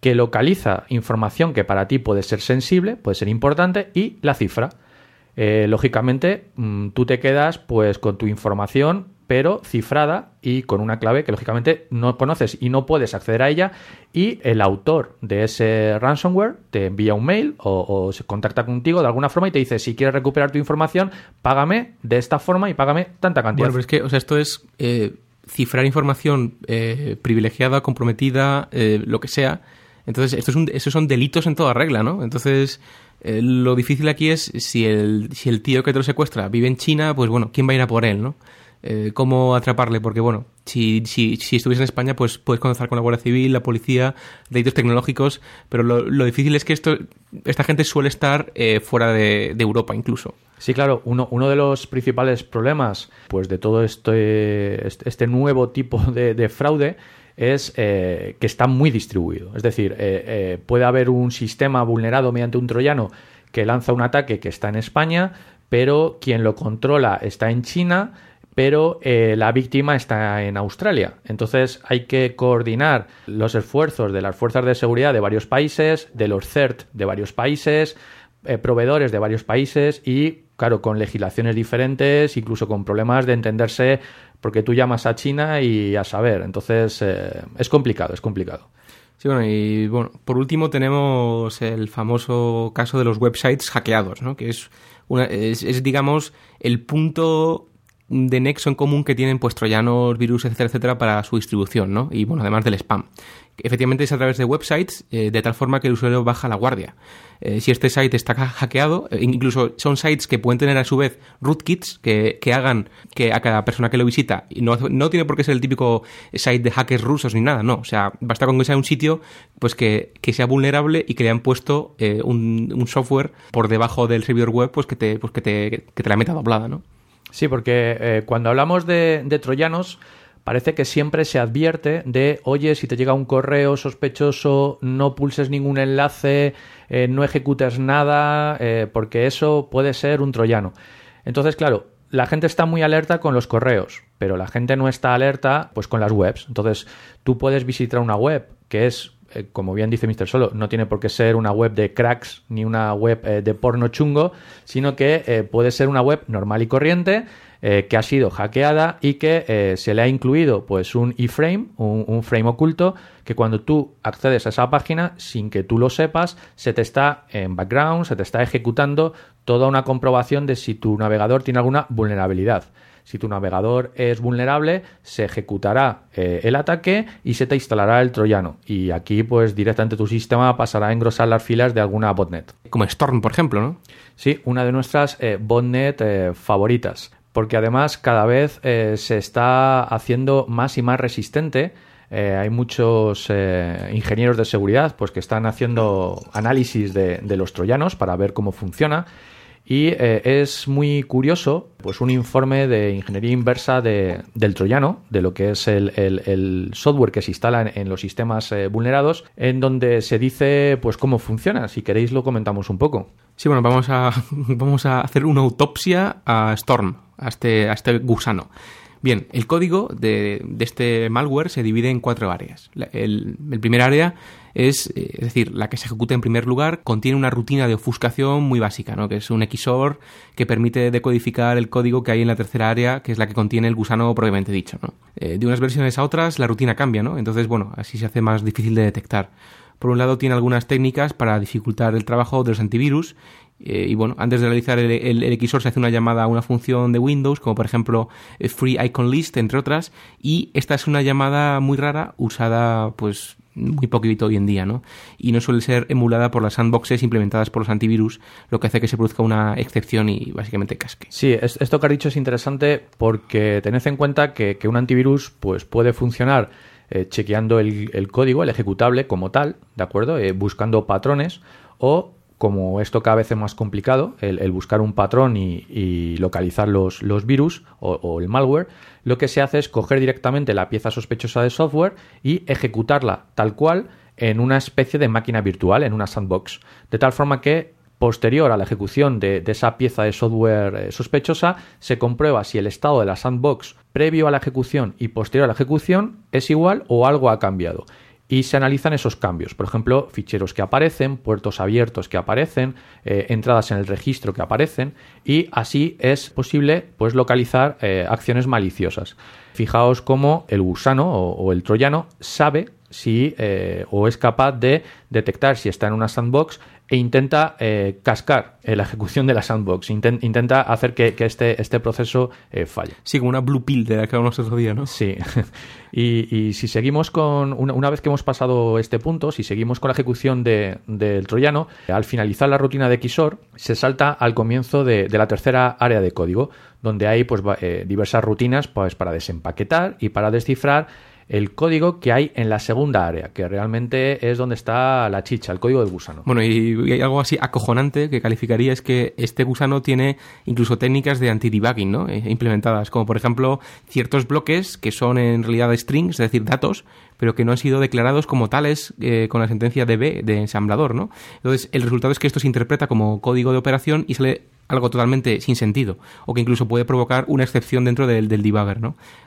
[SPEAKER 3] que localiza información que para ti puede ser sensible, puede ser importante y la cifra. Eh, lógicamente, mm, tú te quedas pues con tu información pero cifrada y con una clave que lógicamente no conoces y no puedes acceder a ella y el autor de ese ransomware te envía un mail o, se contacta contigo de alguna forma y te dice si quieres recuperar tu información págame de esta forma y págame tanta cantidad.
[SPEAKER 1] Bueno, pero es que, o sea, esto es eh, cifrar información eh, privilegiada, comprometida, eh, lo que sea. Entonces, esto es un, estos son delitos en toda regla, ¿no? Entonces, eh, lo difícil aquí es si el, si el tío que te lo secuestra vive en China, pues bueno, ¿quién va a ir a por él, no? Eh, ¿Cómo atraparle? Porque, bueno, si, si, si en España, pues puedes contactar con la Guardia Civil, la policía, delitos tecnológicos, pero lo, difícil es que esto, esta gente suele estar eh, fuera de, Europa incluso.
[SPEAKER 3] Sí, claro, uno, uno de los principales problemas pues, de todo este, este, este nuevo tipo de, de fraude es eh, que está muy distribuido. Es decir, eh, puede haber un sistema vulnerado mediante un troyano que lanza un ataque que está en España, pero quien lo controla está en China, pero eh, la víctima está en Australia. Entonces hay que coordinar los esfuerzos de las fuerzas de seguridad de varios países, de los CERT de varios países, eh, proveedores de varios países y, claro, con legislaciones diferentes, incluso con problemas de entenderse, porque tú llamas a China y a saber. Entonces eh, es complicado, es complicado.
[SPEAKER 1] Sí, bueno, y bueno, por último tenemos el famoso caso de los websites hackeados, ¿no? Que es, una, es, es digamos, el punto de nexo en común que tienen pues troyanos, virus, etcétera, etcétera, para su distribución, ¿no? Y bueno, además del spam. Efectivamente es a través de websites, eh, de tal forma que el usuario baja la guardia. Eh, si este site está hackeado, eh, incluso son sites que pueden tener a su vez rootkits que, que hagan que a cada persona que lo visita, y no, no tiene por qué ser el típico site de hackers rusos ni nada, no. O sea, basta con que sea un sitio pues que, que sea vulnerable y que le han puesto eh, un, un, software por debajo del servidor web pues que te, pues que te, que te la meta doblada, ¿no?
[SPEAKER 3] Sí, porque eh, cuando hablamos de, troyanos, parece que siempre se advierte de, oye, si te llega un correo sospechoso, no pulses ningún enlace, eh, no ejecutes nada, eh, porque eso puede ser un troyano. Entonces, claro, la gente está muy alerta con los correos, pero la gente no está alerta pues con las webs. Entonces, tú puedes visitar una web que es eh, como bien dice Mr. Solo, no tiene por qué ser una web de cracks ni una web eh, de porno chungo, sino que eh, puede ser una web normal y corriente que ha sido hackeada y que se le ha incluido pues un iframe, un, un, frame oculto, que cuando tú accedes a esa página, sin que tú lo sepas, se te está en background, se te está ejecutando toda una comprobación de si tu navegador tiene alguna vulnerabilidad. Si tu navegador es vulnerable, se ejecutará eh, el ataque y se te instalará el troyano. Y aquí, pues directamente tu sistema pasará a engrosar las filas de alguna botnet.
[SPEAKER 1] Como Storm, por ejemplo, ¿no?
[SPEAKER 3] Sí, una de nuestras eh, botnet eh, favoritas. Porque además cada vez eh, se está haciendo más y más resistente. Eh, hay muchos ingenieros de seguridad pues, que están haciendo análisis de, de los troyanos para ver cómo funciona. Y eh, es muy curioso, pues un informe de ingeniería inversa de, del troyano, de lo que es el, software que se instala en, los sistemas eh, vulnerados, en donde se dice pues cómo funciona. Si queréis lo comentamos un poco.
[SPEAKER 1] Sí, bueno, vamos a, vamos a hacer una autopsia a Storm, a este, a este gusano. Bien, el código de, de, este malware se divide en cuatro áreas. El primer área es, es, decir, la que se ejecuta en primer lugar, contiene una rutina de ofuscación muy básica, ¿no? que es un XOR que permite decodificar el código que hay en la tercera área, que es la que contiene el gusano propiamente dicho. Eh, de unas versiones a otras la rutina cambia, ¿no? entonces, bueno, así se hace más difícil de detectar. Por un lado, tiene algunas técnicas para dificultar el trabajo de los antivirus Eh, y bueno, antes de realizar el, XOR se hace una llamada a una función de Windows, como por ejemplo eh, Free Icon List, entre otras, y esta es una llamada muy rara usada pues muy poquito hoy en día, ¿no? Y no suele ser emulada por las sandboxes implementadas por los antivirus, lo que hace que se produzca una excepción y básicamente casque.
[SPEAKER 3] Sí, es- esto que has dicho es interesante porque tened en cuenta que, que un antivirus pues, puede funcionar eh, chequeando el, el código, el ejecutable como tal, ¿de acuerdo? Eh, buscando patrones o como esto cada vez es más complicado, el, buscar un patrón y, y localizar los, los virus o, o el malware, lo que se hace es coger directamente la pieza sospechosa de software y ejecutarla tal cual en una especie de máquina virtual, en una sandbox. De tal forma que posterior a la ejecución de, de esa pieza de software eh, sospechosa, se comprueba si el estado de la sandbox previo a la ejecución y posterior a la ejecución es igual o algo ha cambiado. Y se analizan esos cambios, por ejemplo, ficheros que aparecen, puertos abiertos que aparecen, eh, entradas en el registro que aparecen, y así es posible pues, localizar eh, acciones maliciosas. Fijaos cómo el gusano o, el troyano sabe si eh, o es capaz de detectar si está en una sandbox e intenta eh, cascar eh, la ejecución de la sandbox, Inten- intenta hacer que, que este, este proceso eh, falle.
[SPEAKER 1] Sí, como una blue pill de la que hablamos otro día, ¿no?
[SPEAKER 3] Sí, y, y si seguimos con, una, una vez que hemos pasado este punto, si seguimos con la ejecución de- del troyano, al finalizar la rutina de XOR, se salta al comienzo de, de la tercera área de código, donde hay pues, va- eh, diversas rutinas pues, para desempaquetar y para descifrar el código que hay en la segunda área, que realmente es donde está la chicha, el código del gusano.
[SPEAKER 1] Bueno, y, algo así acojonante que calificaría es que este gusano tiene incluso técnicas de anti-debugging, ¿no? Eh, implementadas, como por ejemplo ciertos bloques que son en realidad strings, es decir, datos, pero que no han sido declarados como tales eh, con la sentencia DB de ensamblador, ¿no? Entonces, el resultado es que esto se interpreta como código de operación y sale algo totalmente sin sentido, o que incluso puede provocar una excepción dentro del, debugger.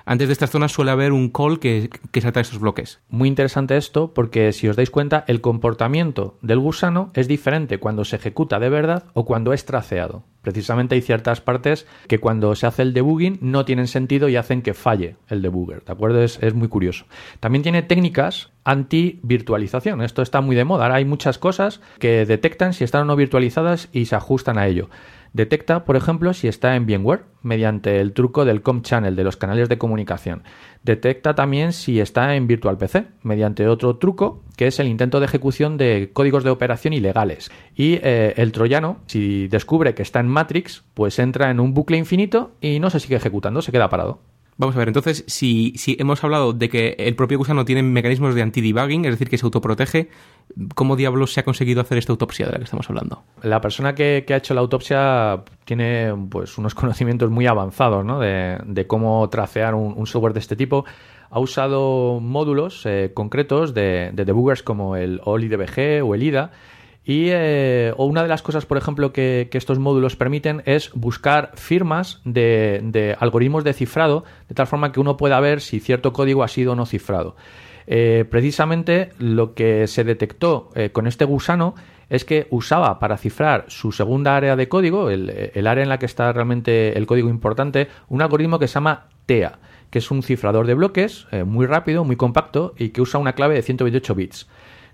[SPEAKER 1] Antes de estas zonas suele haber un call que, que salta esos bloques.
[SPEAKER 3] Muy interesante esto porque si os dais cuenta el comportamiento del gusano es diferente cuando se ejecuta de verdad o cuando es traceado. Precisamente hay ciertas partes que cuando se hace el debugging no tienen sentido y hacen que falle el debugger, ¿de acuerdo? Es, es muy curioso. También tiene técnicas anti-virtualización. Esto está muy de moda. Ahora hay muchas cosas que detectan si están o no virtualizadas y se ajustan a ello. Detecta, por ejemplo, si está en VMware mediante el truco del COM channel de los canales de comunicación. Detecta también si está en Virtual PC mediante otro truco que es el intento de ejecución de códigos de operación ilegales. Y eh, el troyano, si descubre que está en Matrix, pues entra en un bucle infinito y no se sigue ejecutando, se queda parado.
[SPEAKER 1] Vamos a ver, entonces, si, hemos hablado de que el propio gusano tiene mecanismos de anti-debugging, es decir, que se autoprotege, ¿cómo diablos se ha conseguido hacer esta autopsia de la que estamos hablando?
[SPEAKER 3] La persona que, ha hecho la autopsia tiene pues unos conocimientos muy avanzados ¿no? de, de cómo tracear un, un software de este tipo. Ha usado módulos eh, concretos de, de debuggers como el OLIDBG o el IDA. Y eh, una de las cosas, por ejemplo, que, estos módulos permiten es buscar firmas de, algoritmos de cifrado, de tal forma que uno pueda ver si cierto código ha sido o no cifrado. Eh, precisamente lo que se detectó eh, con este gusano es que usaba para cifrar su segunda área de código, el, área en la que está realmente el código importante, un algoritmo que se llama TEA, que es un cifrador de bloques muy rápido, muy compacto y que usa una clave de 128 bits.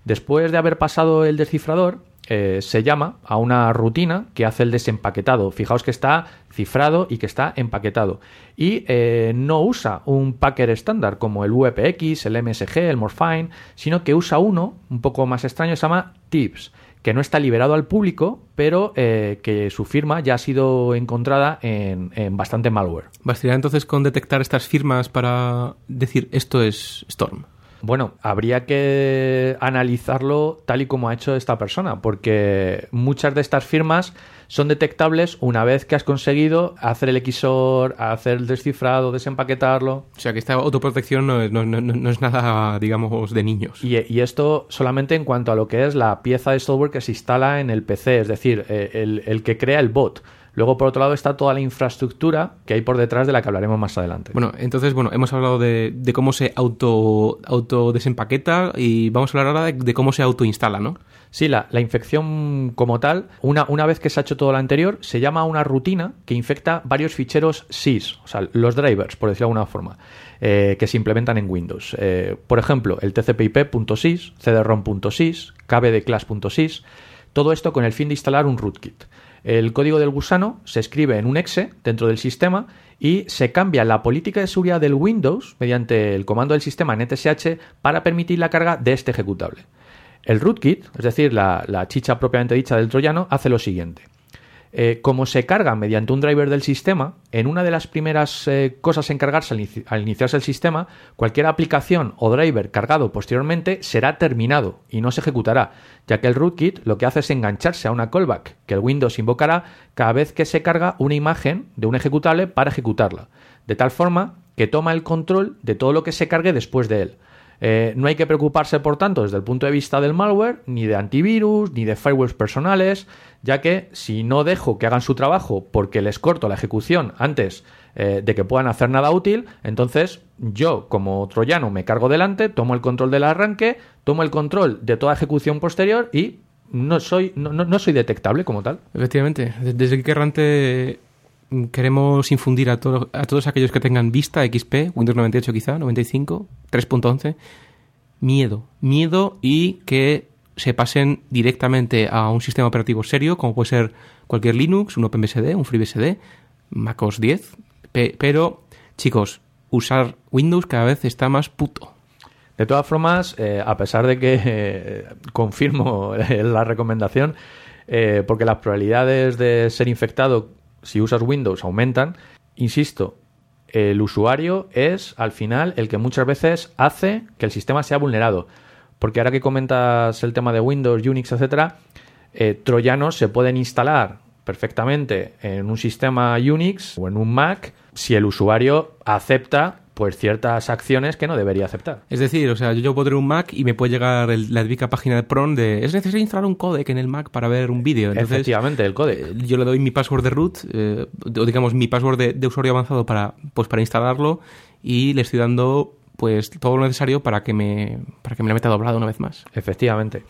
[SPEAKER 3] Después de haber pasado el descifrador, eh, se llama a una rutina que hace el desempaquetado. Fijaos que está cifrado y que está empaquetado. Y eh, no usa un packer estándar como el VPX, el MSG, el Morphine, sino que usa uno un poco más extraño, se llama Tips, que no está liberado al público, pero eh, que su firma ya ha sido encontrada en, en bastante malware.
[SPEAKER 1] ¿Bastaría entonces con detectar estas firmas para decir esto es Storm?
[SPEAKER 3] Bueno, habría que analizarlo tal y como ha hecho esta persona, porque muchas de estas firmas son detectables una vez que has conseguido hacer el XOR, hacer el descifrado, desempaquetarlo.
[SPEAKER 1] O sea que esta autoprotección no es, no, no, no es nada, digamos, de niños.
[SPEAKER 3] Y, y, esto solamente en cuanto a lo que es la pieza de software que se instala en el PC, es decir, eh, el, el que crea el bot. Luego, por otro lado, está toda la infraestructura que hay por detrás de la que hablaremos más adelante.
[SPEAKER 1] Bueno, entonces, bueno, hemos hablado de, de cómo se auto, auto desempaqueta y vamos a hablar ahora de, de cómo se autoinstala, ¿no?
[SPEAKER 3] Sí, la, la, infección como tal, una, una vez que se ha hecho todo lo anterior, se llama una rutina que infecta varios ficheros sys, o sea, los drivers, por decirlo de alguna forma, eh, que se implementan en Windows. Eh, por ejemplo, el tcp/ip.sys, cdrom.sys, kbdclass.sys, todo esto con el fin de instalar un rootkit. El código del gusano se escribe en un exe dentro del sistema y se cambia la política de seguridad del Windows mediante el comando del sistema netsh para permitir la carga de este ejecutable. El rootkit, es decir, la, la chicha propiamente dicha del troyano, hace lo siguiente. Eh, como se carga mediante un driver del sistema, en una de las primeras eh, cosas en cargarse al, inici- al iniciarse el sistema, cualquier aplicación o driver cargado posteriormente será terminado y no se ejecutará, ya que el rootkit lo que hace es engancharse a una callback que el Windows invocará cada vez que se carga una imagen de un ejecutable para ejecutarla, de tal forma que toma el control de todo lo que se cargue después de él. Eh, no hay que preocuparse, por tanto, desde el punto de vista del malware, ni de antivirus, ni de firewalls personales, ya que si no dejo que hagan su trabajo porque les corto la ejecución antes eh, de que puedan hacer nada útil, entonces yo, como troyano, me cargo delante, tomo el control del arranque, tomo el control de toda ejecución posterior y no soy, no, no- soy detectable como tal.
[SPEAKER 1] Efectivamente, de- desde que errante mm, queremos infundir a, todo- a todos aquellos que tengan Vista, XP, Windows 98 quizá, 95, 3.11, miedo, miedo y que se pasen directamente a un sistema operativo serio, como puede ser cualquier Linux, un OpenBSD, un FreeBSD, MacOS 10, pe- pero chicos, usar Windows cada vez está más puto.
[SPEAKER 3] De todas formas, eh, a pesar de que eh, confirmo la recomendación, eh, porque las probabilidades de ser infectado si usas Windows aumentan, insisto, el usuario es al final el que muchas veces hace que el sistema sea vulnerado. Porque ahora que comentas el tema de Windows, Unix, etcétera, eh, troyanos se pueden instalar perfectamente en un sistema Unix o en un Mac si el usuario acepta pues ciertas acciones que no debería aceptar.
[SPEAKER 1] Es decir, o sea, yo, yo puedo tener un Mac y me puede llegar el- la típica página de PRON de es necesario instalar un codec en el Mac para ver un vídeo.
[SPEAKER 3] Efectivamente, el
[SPEAKER 1] eh,
[SPEAKER 3] código.
[SPEAKER 1] yo le doy mi password de root, eh, o digamos mi password de, de usuario avanzado para, pues, para instalarlo y le estoy dando pues todo lo necesario para que me, para que me la meta doblado una vez más.
[SPEAKER 3] Efectivamente.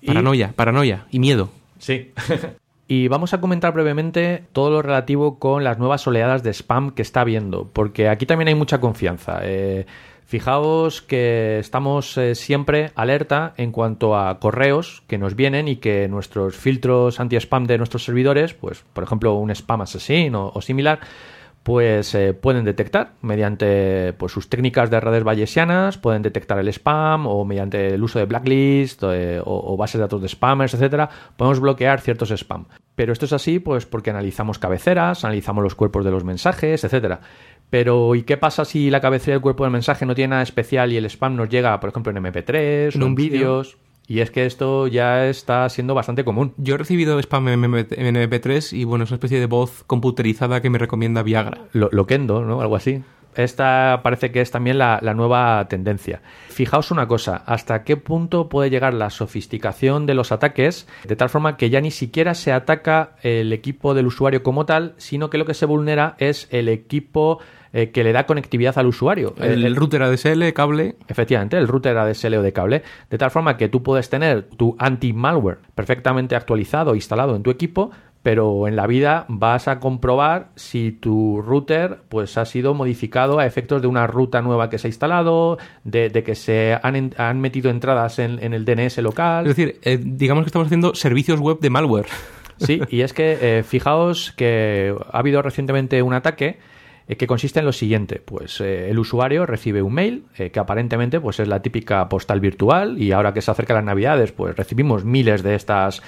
[SPEAKER 3] Y-
[SPEAKER 1] Paranoia, paranoia y miedo.
[SPEAKER 3] Sí. y vamos a comentar brevemente todo lo relativo con las nuevas oleadas de spam que está habiendo, porque aquí también hay mucha confianza. Eh, fijaos que estamos eh, siempre alerta en cuanto a correos que nos vienen y que nuestros filtros anti-spam de nuestros servidores, pues por ejemplo un spam assassin o, o similar, pues eh, pueden detectar mediante pues, sus técnicas de redes bayesianas, pueden detectar el spam o mediante el uso de blacklist eh, o, o bases de datos de spammers, etcétera, podemos bloquear ciertos spam. Pero esto es así pues porque analizamos cabeceras, analizamos los cuerpos de los mensajes, etcétera. Pero ¿y qué pasa si la cabecera y el cuerpo del mensaje no tiene nada especial y el spam nos llega, por ejemplo, en MP3
[SPEAKER 1] En
[SPEAKER 3] o en
[SPEAKER 1] vídeo.
[SPEAKER 3] vídeos? Y es que esto ya está siendo bastante común.
[SPEAKER 1] Yo he recibido spam en MP3 y bueno, es una especie de voz computerizada que me recomienda Viagra.
[SPEAKER 3] Lo, Loquendo, ¿no? Algo así. Esta parece que es también la, la nueva tendencia. Fijaos una cosa, hasta qué punto puede llegar la sofisticación de los ataques, de tal forma que ya ni siquiera se ataca el equipo del usuario como tal, sino que lo que se vulnera es el equipo eh, que le da conectividad al usuario.
[SPEAKER 1] El,
[SPEAKER 3] El-
[SPEAKER 1] router ADSL, cable,
[SPEAKER 3] Efectivamente, el router ADSL o de cable, de tal forma que tú puedes tener tu anti-malware perfectamente actualizado, instalado en tu equipo, pero en la vida vas a comprobar si tu router pues ha sido modificado a efectos de una ruta nueva que se ha instalado, de, de que se han, han metido entradas en, en el DNS local.
[SPEAKER 1] Es decir, eh, digamos que estamos haciendo servicios web de malware.
[SPEAKER 3] Sí, y es que eh, fijaos que ha habido recientemente un ataque eh, que consiste en lo siguiente, pues eh, el usuario recibe un mail eh, que aparentemente pues es la típica postal virtual y ahora que se acercan las navidades pues recibimos miles de estas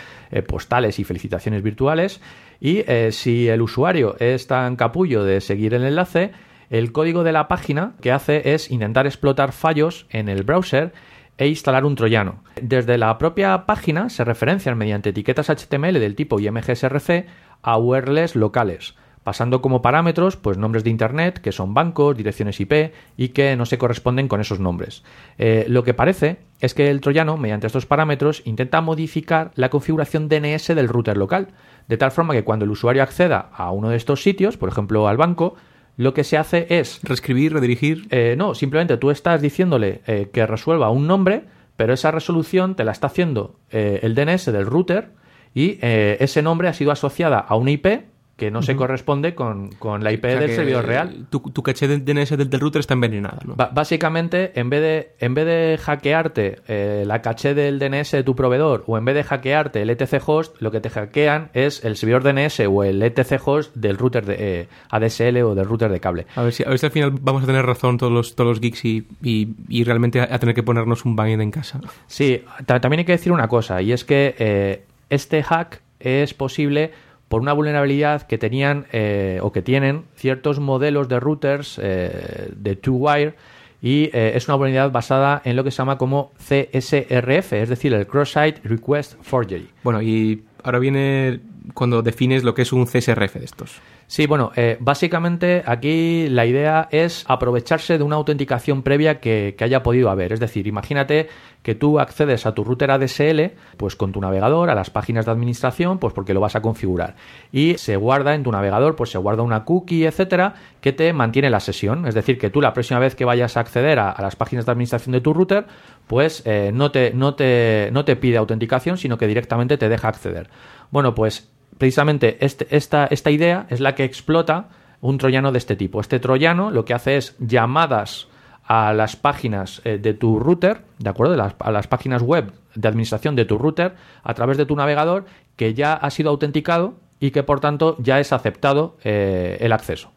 [SPEAKER 3] postales y felicitaciones virtuales y si el usuario es tan capullo de seguir el enlace el código de la página que hace es intentar explotar fallos en el browser e instalar un troyano. Desde la propia página se referencian mediante etiquetas HTML del tipo IMGSRC a URLs locales, pasando como parámetros pues nombres de internet que son bancos, direcciones IP y que no se corresponden con esos nombres. Eh, lo que parece es que el troyano, mediante estos parámetros, intenta modificar la configuración DNS del router local, de tal forma que cuando el usuario acceda a uno de estos sitios, por ejemplo al banco, lo que se hace es
[SPEAKER 1] Reescribir, redirigir.
[SPEAKER 3] eh, no, simplemente tú estás diciéndole eh, que resuelva un nombre, pero esa resolución te la está haciendo el DNS del router y ese nombre ha sido asociada a una IP que no se corresponde con, con la IP
[SPEAKER 1] O sea
[SPEAKER 3] del servidor real.
[SPEAKER 1] Tu, tu caché de DNS del, del router está envenenada, ¿no?
[SPEAKER 3] Básicamente, en vez de, en vez de hackearte eh, la caché del DNS de tu proveedor o en vez de hackearte el ETC host, lo que te hackean es el servidor DNS o el ETC host del router de eh, ADSL o del router de cable.
[SPEAKER 1] A ver, si, a ver si al final vamos a tener razón todos los, todos los geeks y, y, y realmente a, a tener que ponernos un baño en casa.
[SPEAKER 3] Sí, ta- también hay que decir una cosa, y es que eh, este hack es posible por una vulnerabilidad que tenían eh, o que tienen ciertos modelos de routers eh, de two-wire y eh, es una vulnerabilidad basada en lo que se llama como CSRF, es decir, el Cross-Site Request Forgery.
[SPEAKER 1] Bueno, y ahora viene cuando defines lo que es un CSRF de estos.
[SPEAKER 3] Sí, bueno, eh, básicamente aquí la idea es aprovecharse de una autenticación previa que, que haya podido haber. Es decir, imagínate que tú accedes a tu router ADSL pues con tu navegador a las páginas de administración, pues porque lo vas a configurar. Y se guarda en tu navegador, pues se guarda una cookie, etcétera, que te mantiene la sesión. Es decir, que tú la próxima vez que vayas a acceder a, a las páginas de administración de tu router, pues eh, no, te, no, te, no te pide autenticación, sino que directamente te deja acceder. Bueno, pues precisamente este- esta, esta idea es la que explota un troyano de este tipo. Este troyano lo que hace es llamadas a las páginas eh, de tu router, ¿de acuerdo? A las páginas web de administración de tu router a través de tu navegador que ya ha sido autenticado y que por tanto ya es aceptado eh, el acceso.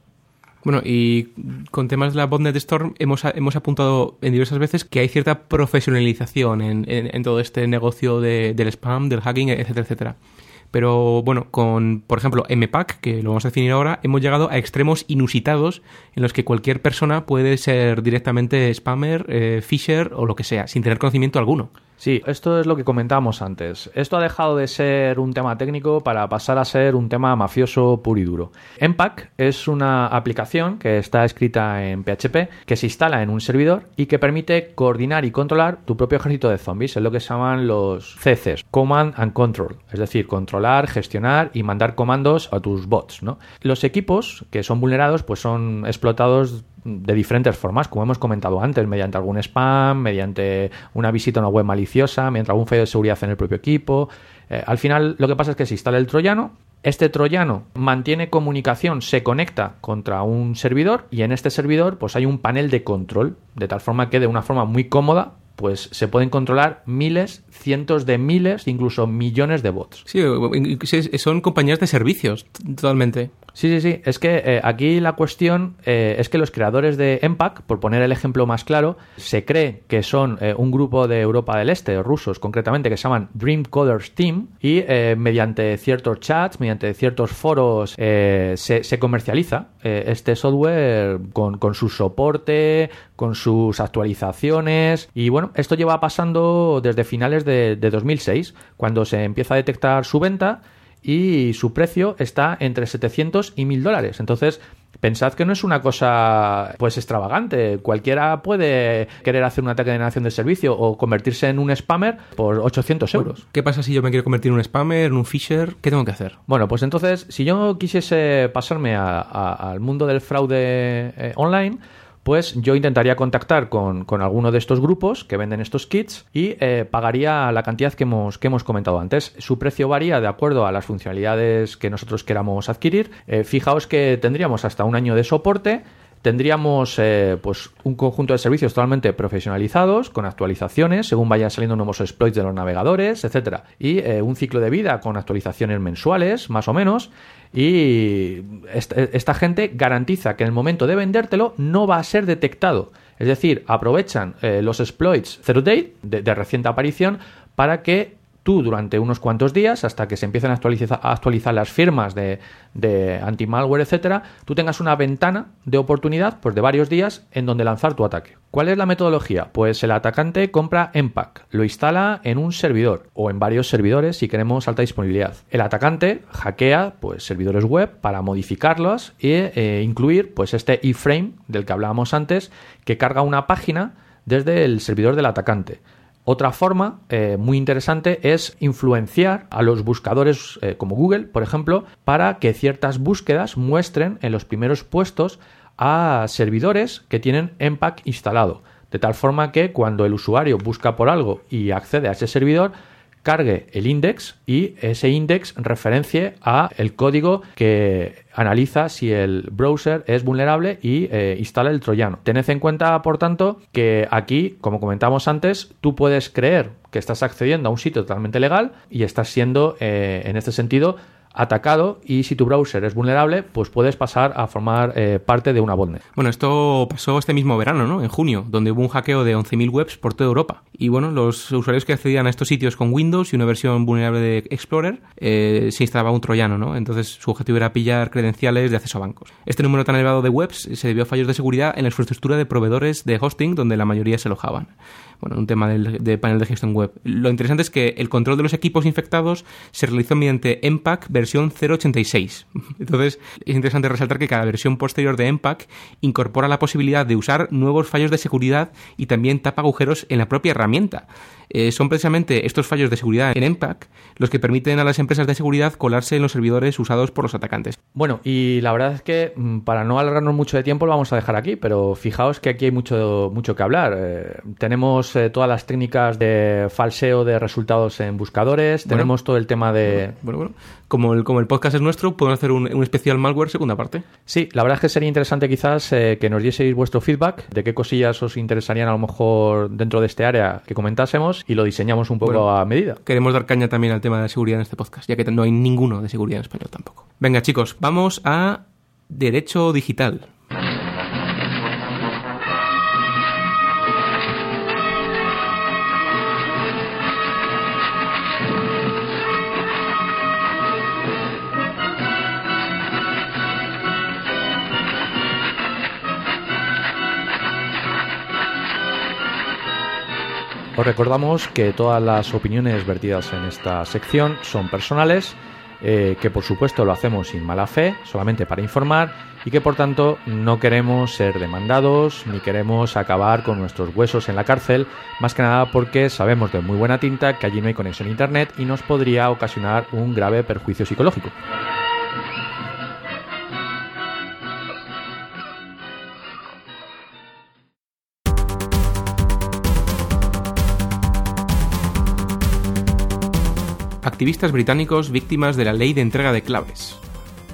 [SPEAKER 1] Bueno, y con temas de la botnet Storm hemos, hemos apuntado en diversas veces que hay cierta profesionalización en, en- en todo este negocio de- del spam, del hacking, etcétera, etcétera. Pero bueno, con, por ejemplo, MPAC, que lo vamos a definir ahora, hemos llegado a extremos inusitados en los que cualquier persona puede ser directamente spammer, eh, fisher o lo que sea, sin tener conocimiento alguno.
[SPEAKER 3] Sí, esto es lo que comentábamos antes. Esto ha dejado de ser un tema técnico para pasar a ser un tema mafioso puro y duro. Empac es una aplicación que está escrita en PHP, que se instala en un servidor y que permite coordinar y controlar tu propio ejército de zombies. Es lo que se llaman los CCs, Command and Control. Es decir, controlar, gestionar y mandar comandos a tus bots. Los equipos que son vulnerados pues son explotados de diferentes formas, como hemos comentado antes, mediante algún spam, mediante una visita a una web maliciosa, mediante algún fallo de seguridad en el propio equipo. Eh, al final, lo que pasa es que se instala el troyano. Este troyano mantiene comunicación, se conecta contra un servidor y en este servidor pues hay un panel de control, de tal forma que de una forma muy cómoda pues se pueden controlar miles, cientos de miles, incluso millones de bots.
[SPEAKER 1] Sí, son compañías de servicios, totalmente.
[SPEAKER 3] Sí, sí, sí. Es que eh, aquí la cuestión eh, es que los creadores de Empac, por poner el ejemplo más claro, se cree que son eh, un grupo de Europa del Este, rusos concretamente, que se llaman Dream Coders Team, y mediante ciertos chats, mediante ciertos foros, se, se comercializa este software con, con su soporte, con sus actualizaciones, y bueno, esto lleva pasando desde finales de, de 2006, cuando se empieza a detectar su venta y su precio está entre 700 y 1000 dólares. Entonces, pensad que no es una cosa pues extravagante. Cualquiera puede querer hacer un ataque de negación de servicio o convertirse en un spammer por 800 euros.
[SPEAKER 1] ¿Qué pasa si yo me quiero convertir en un spammer, en un fisher? ¿Qué tengo que hacer?
[SPEAKER 3] Bueno, pues entonces, si yo quisiese pasarme a- a- al mundo del fraude eh, online, pues yo intentaría contactar con, con alguno de estos grupos que venden estos kits y eh, pagaría la cantidad que hemos, que hemos comentado antes. Su precio varía de acuerdo a las funcionalidades que nosotros queramos adquirir. Eh, fijaos que tendríamos hasta un año de soporte. Tendríamos eh, pues un conjunto de servicios totalmente profesionalizados, con actualizaciones, según vayan saliendo nuevos exploits de los navegadores, etcétera, y eh, un ciclo de vida con actualizaciones mensuales, más o menos. Y esta, gente garantiza que en el momento de vendértelo no va a ser detectado. Es decir, aprovechan eh, los exploits zero de, de reciente aparición para que tú durante unos cuantos días, hasta que se empiecen a actualizar, las firmas de, anti-malware, etcétera, tú tengas una ventana de oportunidad pues, de varios días en donde lanzar tu ataque. ¿Cuál es la metodología? Pues el atacante compra Empac, lo instala en un servidor o en varios servidores si queremos alta disponibilidad. El atacante hackea pues, servidores web para modificarlos e incluir pues, este iframe del que hablábamos antes que carga una página desde el servidor del atacante. Otra forma eh, muy interesante es influenciar a los buscadores eh, como Google, por ejemplo, para que ciertas búsquedas muestren en los primeros puestos a servidores que tienen Empac instalado. De tal forma que cuando el usuario busca por algo y accede a ese servidor, cargue el index y ese index referencie a el código que analiza si el browser es vulnerable y eh, instala el troyano. Tened en cuenta, por tanto, que aquí, como comentamos antes, tú puedes creer que estás accediendo a un sitio totalmente legal y estás siendo, eh, en este sentido, atacado y si tu browser es vulnerable, pues puedes pasar a formar eh, parte de una botnet.
[SPEAKER 1] Bueno, esto pasó este mismo verano, ¿no? En junio, donde hubo un hackeo de 11.000 webs por toda Europa. Y bueno, los usuarios que accedían a estos sitios con Windows y una versión vulnerable de Explorer, eh, se instalaba un troyano, ¿no? Entonces su objetivo era pillar credenciales de acceso a bancos. Este número tan elevado de webs se debió a fallos de seguridad en la infraestructura de proveedores de hosting donde la mayoría se alojaban bueno, un tema del, de panel de gestión web. Lo interesante es que el control de los equipos infectados se realizó mediante Empac versión 0.86. Entonces, es interesante resaltar que cada versión posterior de Empac incorpora la posibilidad de usar nuevos fallos de seguridad y también tapa agujeros en la propia herramienta. Eh, son precisamente estos fallos de seguridad en Empac los que permiten a las empresas de seguridad colarse en los servidores usados por los atacantes.
[SPEAKER 3] Bueno, y la verdad es que mm, para no alargarnos mucho de tiempo lo vamos a dejar aquí, pero fijaos que aquí hay mucho, mucho que hablar. Eh, tenemos eh, todas las técnicas de falseo de resultados en buscadores,
[SPEAKER 1] Bueno.
[SPEAKER 3] tenemos todo el tema de...
[SPEAKER 1] Bueno, bueno, como el, como el podcast es nuestro, podemos hacer un, un especial malware segunda parte.
[SPEAKER 3] Sí, la verdad es que sería interesante quizás eh, que nos dieseis vuestro feedback de qué cosillas os interesarían a lo mejor dentro de este área que comentásemos y lo diseñamos un poco
[SPEAKER 1] Bueno.
[SPEAKER 3] a medida.
[SPEAKER 1] Queremos dar caña también al tema de la seguridad en este podcast, ya que no hay ninguno de seguridad en español tampoco. Venga, chicos, vamos a Derecho Digital.
[SPEAKER 3] Os recordamos que todas las opiniones vertidas en esta sección son personales, eh, que por supuesto lo hacemos sin mala fe, solamente para informar, y que por tanto no queremos ser demandados ni queremos acabar con nuestros huesos en la cárcel, más que nada porque sabemos de muy buena tinta que allí no hay conexión a internet y nos podría ocasionar un grave perjuicio psicológico.
[SPEAKER 1] Activistas británicos víctimas de la ley de entrega de claves.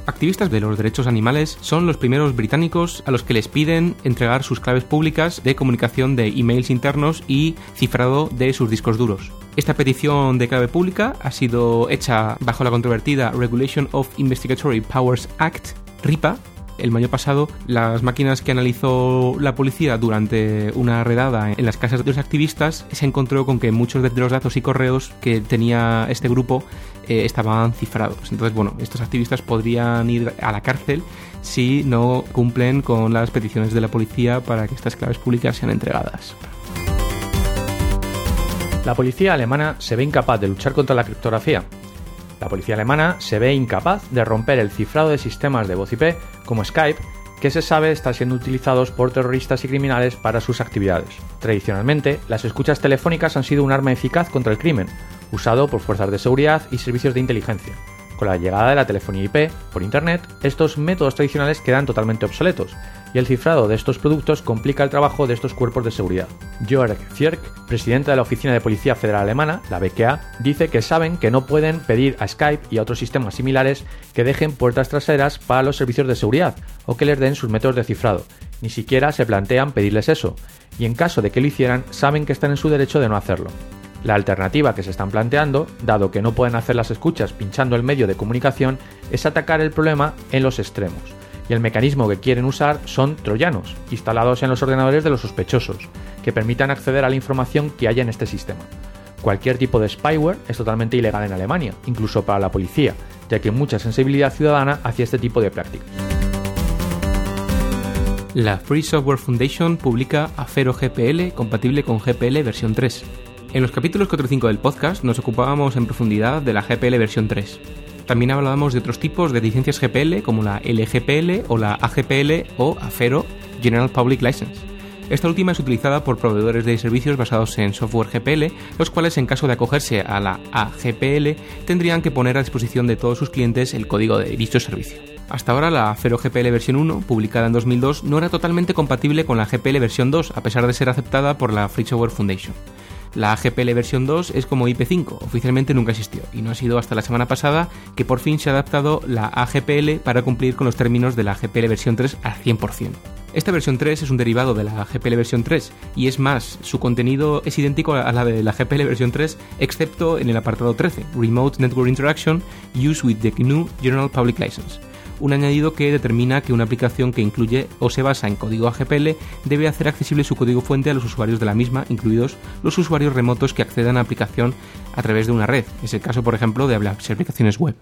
[SPEAKER 1] Activistas de los derechos animales son los primeros británicos a los que les piden entregar sus claves públicas de comunicación de emails internos y cifrado de sus discos duros. Esta petición de clave pública ha sido hecha bajo la controvertida Regulation of Investigatory Powers Act, RIPA. El mayo pasado, las máquinas que analizó la policía durante una redada en las casas de los activistas se encontró con que muchos de los datos y correos que tenía este grupo eh, estaban cifrados. Entonces, bueno, estos activistas podrían ir a la cárcel si no cumplen con las peticiones de la policía para que estas claves públicas sean entregadas.
[SPEAKER 3] La policía alemana se ve incapaz de luchar contra la criptografía. La policía alemana se ve incapaz de romper el cifrado de sistemas de voz IP como Skype, que se sabe están siendo utilizados por terroristas y criminales para sus actividades. Tradicionalmente, las escuchas telefónicas han sido un arma eficaz contra el crimen, usado por fuerzas de seguridad y servicios de inteligencia. Con la llegada de la telefonía IP por Internet, estos métodos tradicionales quedan totalmente obsoletos, y el cifrado de estos productos complica el trabajo de estos cuerpos de seguridad. Jörg Zierk, presidente de la Oficina de Policía Federal Alemana, la BKA, dice que saben que no pueden pedir a Skype y a otros sistemas similares que dejen puertas traseras para los servicios de seguridad o que les den sus métodos de cifrado. Ni siquiera se plantean pedirles eso, y en caso de que lo hicieran, saben que están en su derecho de no hacerlo. La alternativa que se están planteando, dado que no pueden hacer las escuchas pinchando el medio de comunicación, es atacar el problema en los extremos. Y el mecanismo que quieren usar son troyanos, instalados en los ordenadores de los sospechosos, que permitan acceder a la información que haya en este sistema. Cualquier tipo de spyware es totalmente ilegal en Alemania, incluso para la policía, ya que mucha sensibilidad ciudadana hacia este tipo de prácticas.
[SPEAKER 1] La Free Software Foundation publica Afero GPL compatible con GPL versión 3. En los capítulos 4 y 5 del podcast nos ocupábamos en profundidad de la GPL versión 3. También hablábamos de otros tipos de licencias GPL como la LGPL o la AGPL o Afero General Public License. Esta última es utilizada por proveedores de servicios basados en software GPL, los cuales en caso de acogerse a la AGPL tendrían que poner a disposición de todos sus clientes el código de dicho servicio. Hasta ahora la Afero GPL versión 1, publicada en 2002, no era totalmente compatible con la GPL versión 2, a pesar de ser aceptada por la Free Software Foundation. La AGPL versión 2 es como IP5, oficialmente nunca existió, y no ha sido hasta la semana pasada que por fin se ha adaptado la AGPL para cumplir con los términos de la AGPL versión 3 al 100%. Esta versión 3 es un derivado de la GPL versión 3 y es más, su contenido es idéntico a la de la GPL versión 3 excepto en el apartado 13, Remote Network Interaction Used with the GNU General Public License un añadido que determina que una aplicación que incluye o se basa en código AGPL debe hacer accesible su código fuente a los usuarios de la misma, incluidos los usuarios remotos que accedan a la aplicación a través de una red. Es el caso, por ejemplo, de las aplicaciones web.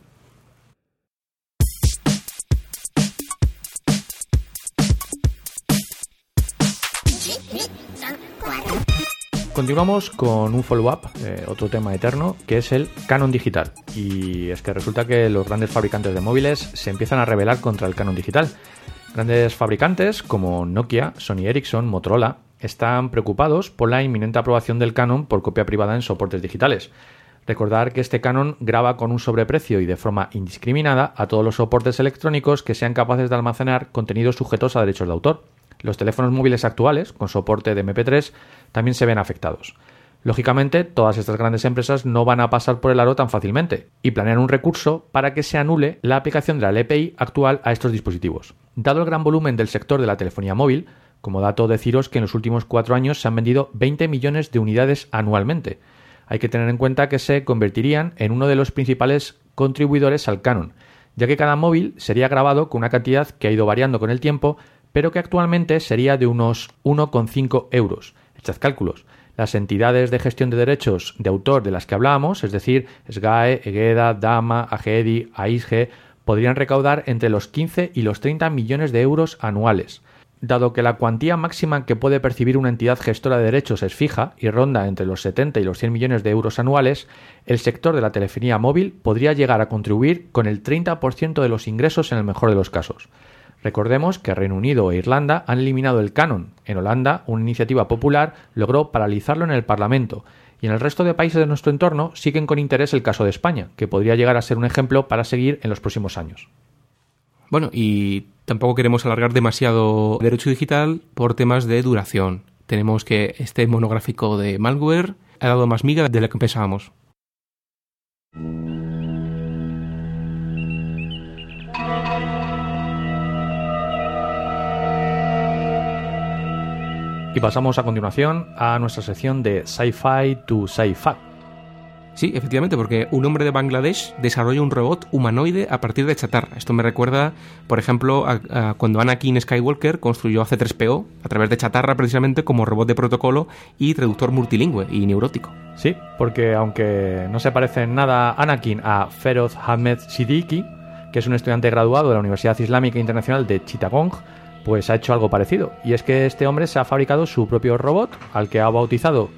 [SPEAKER 3] Continuamos con un follow-up, eh, otro tema eterno, que es el canon digital. Y es que resulta que los grandes fabricantes de móviles se empiezan a rebelar contra el canon digital. Grandes fabricantes como Nokia, Sony Ericsson, Motorola, están preocupados por la inminente aprobación del canon por copia privada en soportes digitales. Recordar que este canon graba con un sobreprecio y de forma indiscriminada a todos los soportes electrónicos que sean capaces de almacenar contenidos sujetos a derechos de autor. Los teléfonos móviles actuales, con soporte de MP3, también se ven afectados. Lógicamente, todas estas grandes empresas no van a pasar por el aro tan fácilmente y planean un recurso para que se anule la aplicación de la LPI actual a estos dispositivos. Dado el gran volumen del sector de la telefonía móvil, como dato deciros que en los últimos cuatro años se han vendido 20 millones de unidades anualmente. Hay que tener en cuenta que se convertirían en uno de los principales contribuidores al canon, ya que cada móvil sería grabado con una cantidad que ha ido variando con el tiempo, pero que actualmente sería de unos 1,5 euros. Echad cálculos. Las entidades de gestión de derechos de autor de las que hablábamos, es decir, SGAE, EGEDA, DAMA, AGEDI, AISGE, podrían recaudar entre los 15 y los 30 millones de euros anuales. Dado que la cuantía máxima que puede percibir una entidad gestora de derechos es fija y ronda entre los 70 y los 100 millones de euros anuales, el sector de la telefonía móvil podría llegar a contribuir con el 30% de los ingresos en el mejor de los casos. Recordemos que Reino Unido e Irlanda han eliminado el canon. En Holanda, una iniciativa popular logró paralizarlo en el Parlamento. Y en el resto de países de nuestro entorno siguen con interés el caso de España, que podría llegar a ser un ejemplo para seguir en los próximos años.
[SPEAKER 1] Bueno, y tampoco queremos alargar demasiado derecho digital por temas de duración. Tenemos que este monográfico de malware ha dado más miga de lo que pensábamos.
[SPEAKER 3] Y pasamos a continuación a nuestra sección de Sci-Fi to Sci-Fi.
[SPEAKER 1] Sí, efectivamente, porque un hombre de Bangladesh desarrolla un robot humanoide a partir de chatarra. Esto me recuerda, por ejemplo, a, a cuando Anakin Skywalker construyó a C3PO a través de chatarra precisamente como robot de protocolo y traductor multilingüe y neurótico.
[SPEAKER 3] Sí, porque aunque no se parece en nada Anakin a Feroz Ahmed Siddiqui, que es un estudiante graduado de la Universidad Islámica Internacional de Chittagong, pues ha hecho algo parecido. Y es que este hombre se ha fabricado su propio robot, al que ha bautizado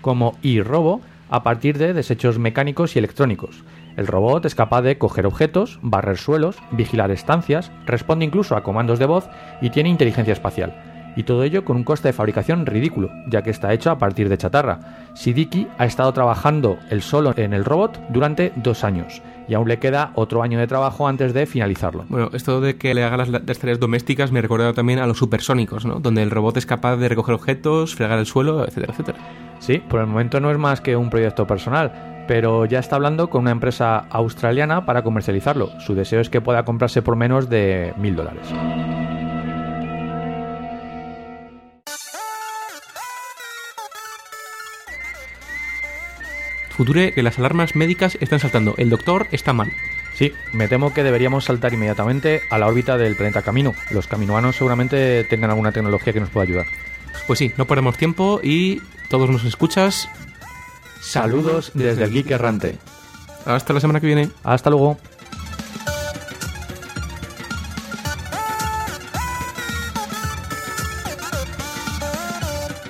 [SPEAKER 3] como iRobo, a partir de desechos mecánicos y electrónicos. El robot es capaz de coger objetos, barrer suelos, vigilar estancias, responde incluso a comandos de voz y tiene inteligencia espacial. Y todo ello con un coste de fabricación ridículo, ya que está hecho a partir de chatarra. Sidiki ha estado trabajando él solo en el robot durante dos años, y aún le queda otro año de trabajo antes de finalizarlo.
[SPEAKER 1] Bueno, esto de que le haga las, las tareas domésticas me recuerda también a los supersónicos, ¿no? Donde el robot es capaz de recoger objetos, fregar el suelo, etcétera, etcétera.
[SPEAKER 3] Sí, por el momento no es más que un proyecto personal, pero ya está hablando con una empresa australiana para comercializarlo. Su deseo es que pueda comprarse por menos de mil dólares.
[SPEAKER 1] Future, que las alarmas médicas están saltando. El doctor está mal.
[SPEAKER 3] Sí, me temo que deberíamos saltar inmediatamente a la órbita del planeta Camino. Los caminoanos seguramente tengan alguna tecnología que nos pueda ayudar.
[SPEAKER 1] Pues sí, no perdemos tiempo y todos nos escuchas.
[SPEAKER 3] Saludos desde el Geek Errante.
[SPEAKER 1] Hasta la semana que viene.
[SPEAKER 3] Hasta luego.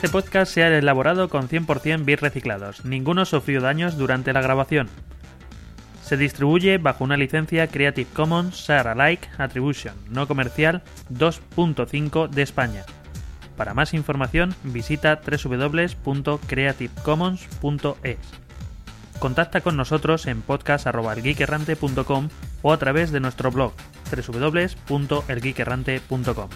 [SPEAKER 7] Este podcast se ha elaborado con 100% bits reciclados. Ninguno sufrió daños durante la grabación. Se distribuye bajo una licencia Creative Commons Share Alike Attribution no comercial 2.5 de España. Para más información visita www.creativecommons.es. Contacta con nosotros en podcast.elgeekerrante.com o a través de nuestro blog www.elgeekerrante.com.